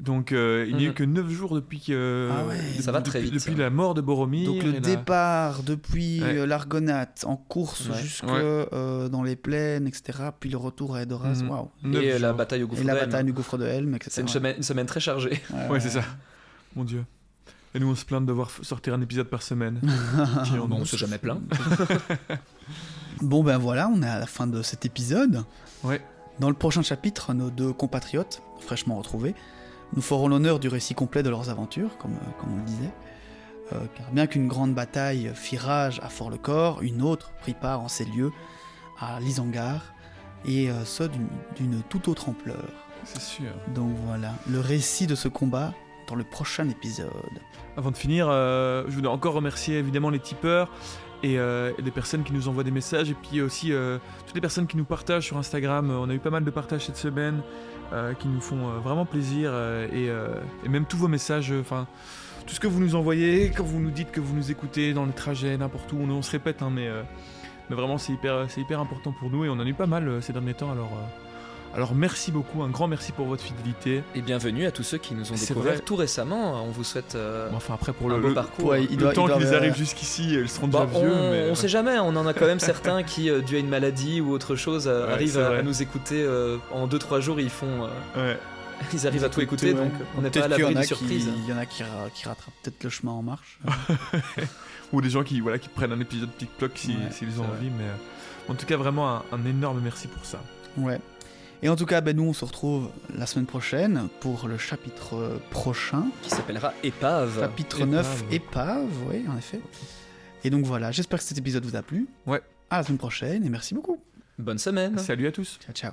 B: Donc euh, il n'y a eu
C: Mhm.
B: que 9 jours depuis que
A: Ah ouais.
B: depuis-
C: Ça va très vite,
B: depuis la mort de Boromir.
A: donc le
B: la-
A: départ depuis
B: Ouais.
A: euh, l'Argonate en course
C: Ouais.
A: jusque
B: Ouais.
A: euh, dans les plaines, etc. Puis le retour à Edoras,
B: Mhm.
C: Et la bataille au
A: Et
C: gouffre
A: la
C: d'Helm.
A: bataille du gouffre de Helm, etc.
C: C'est une semaine, une semaine très chargée.
B: Ouais, c'est ça. Mon dieu. Et nous, on se plaint de devoir sortir un épisode par semaine. [laughs] On-
C: Bon, on s'est jamais plaint. [laughs]
A: Bon ben voilà, on est à la fin de cet épisode.
B: Ouais.
A: Dans le prochain chapitre, nos deux compatriotes, fraîchement retrouvés, nous ferons l'honneur du récit complet de leurs aventures, comme, euh, comme on le disait. Euh, car bien qu'une grande bataille fit rage à Fort-le-Corps, une autre prit part en ces lieux, à l'Isengard, et euh, ce d'une- toute autre ampleur.
B: C'est sûr.
A: Donc voilà, le récit de ce combat dans le prochain épisode.
B: Avant de finir, euh, je voudrais encore remercier évidemment les tipeurs et, euh, et les personnes qui nous envoient des messages et puis aussi euh, toutes les personnes qui nous partagent sur Instagram. On a eu pas mal de partages cette semaine euh, qui nous font euh, vraiment plaisir euh, et, même tous vos messages, enfin tout ce que vous nous envoyez, quand vous nous dites que vous nous écoutez dans les trajets, n'importe où, on, se répète, hein, mais, mais vraiment c'est hyper, important pour nous et on en a eu pas mal ces derniers temps. Alors, alors merci beaucoup, un grand merci pour votre fidélité.
C: Et bienvenue à tous ceux qui nous ont
B: vrai.
C: tout récemment. On vous souhaite euh,
B: Bon, enfin après pour
C: un
B: le,
C: beau
B: le-
C: parcours.
A: Ouais,
C: hein.
A: il
B: le
A: doit-
B: temps qu'ils arrivent jusqu'ici, ils seront
C: Bah,
B: déjà vieux.
C: on,
B: mais...
C: on sait jamais, on en a quand même certains qui, euh, dû à une maladie ou autre chose, euh,
B: Ouais,
C: arrivent à, nous écouter euh, en 2-3 jours. Ils font, euh,
B: Ouais. [laughs]
C: ils arrivent à tout écouter,
A: Ouais.
C: donc on n'est pas à l'abri surprises.
A: qui- Il y en a qui, ra- qui rattrapent peut-être le chemin en marche. [laughs]
B: Ou des gens qui, voilà, qui prennent un épisode TikTok si-
A: Ouais,
B: s'ils ont envie. Mais euh, en tout cas, vraiment un, un énorme merci pour ça.
A: Ouais. Et en tout cas, ben, nous, on se retrouve la semaine prochaine pour le chapitre euh, prochain.
C: Qui s'appellera Épave.
A: Chapitre
B: Épave.
A: 9, épave, oui, en effet. Et donc voilà, j'espère que cet épisode vous a plu.
B: Ouais.
A: À la semaine prochaine et merci beaucoup.
C: Bonne semaine.
B: Salut à tous.
A: Ciao, ciao.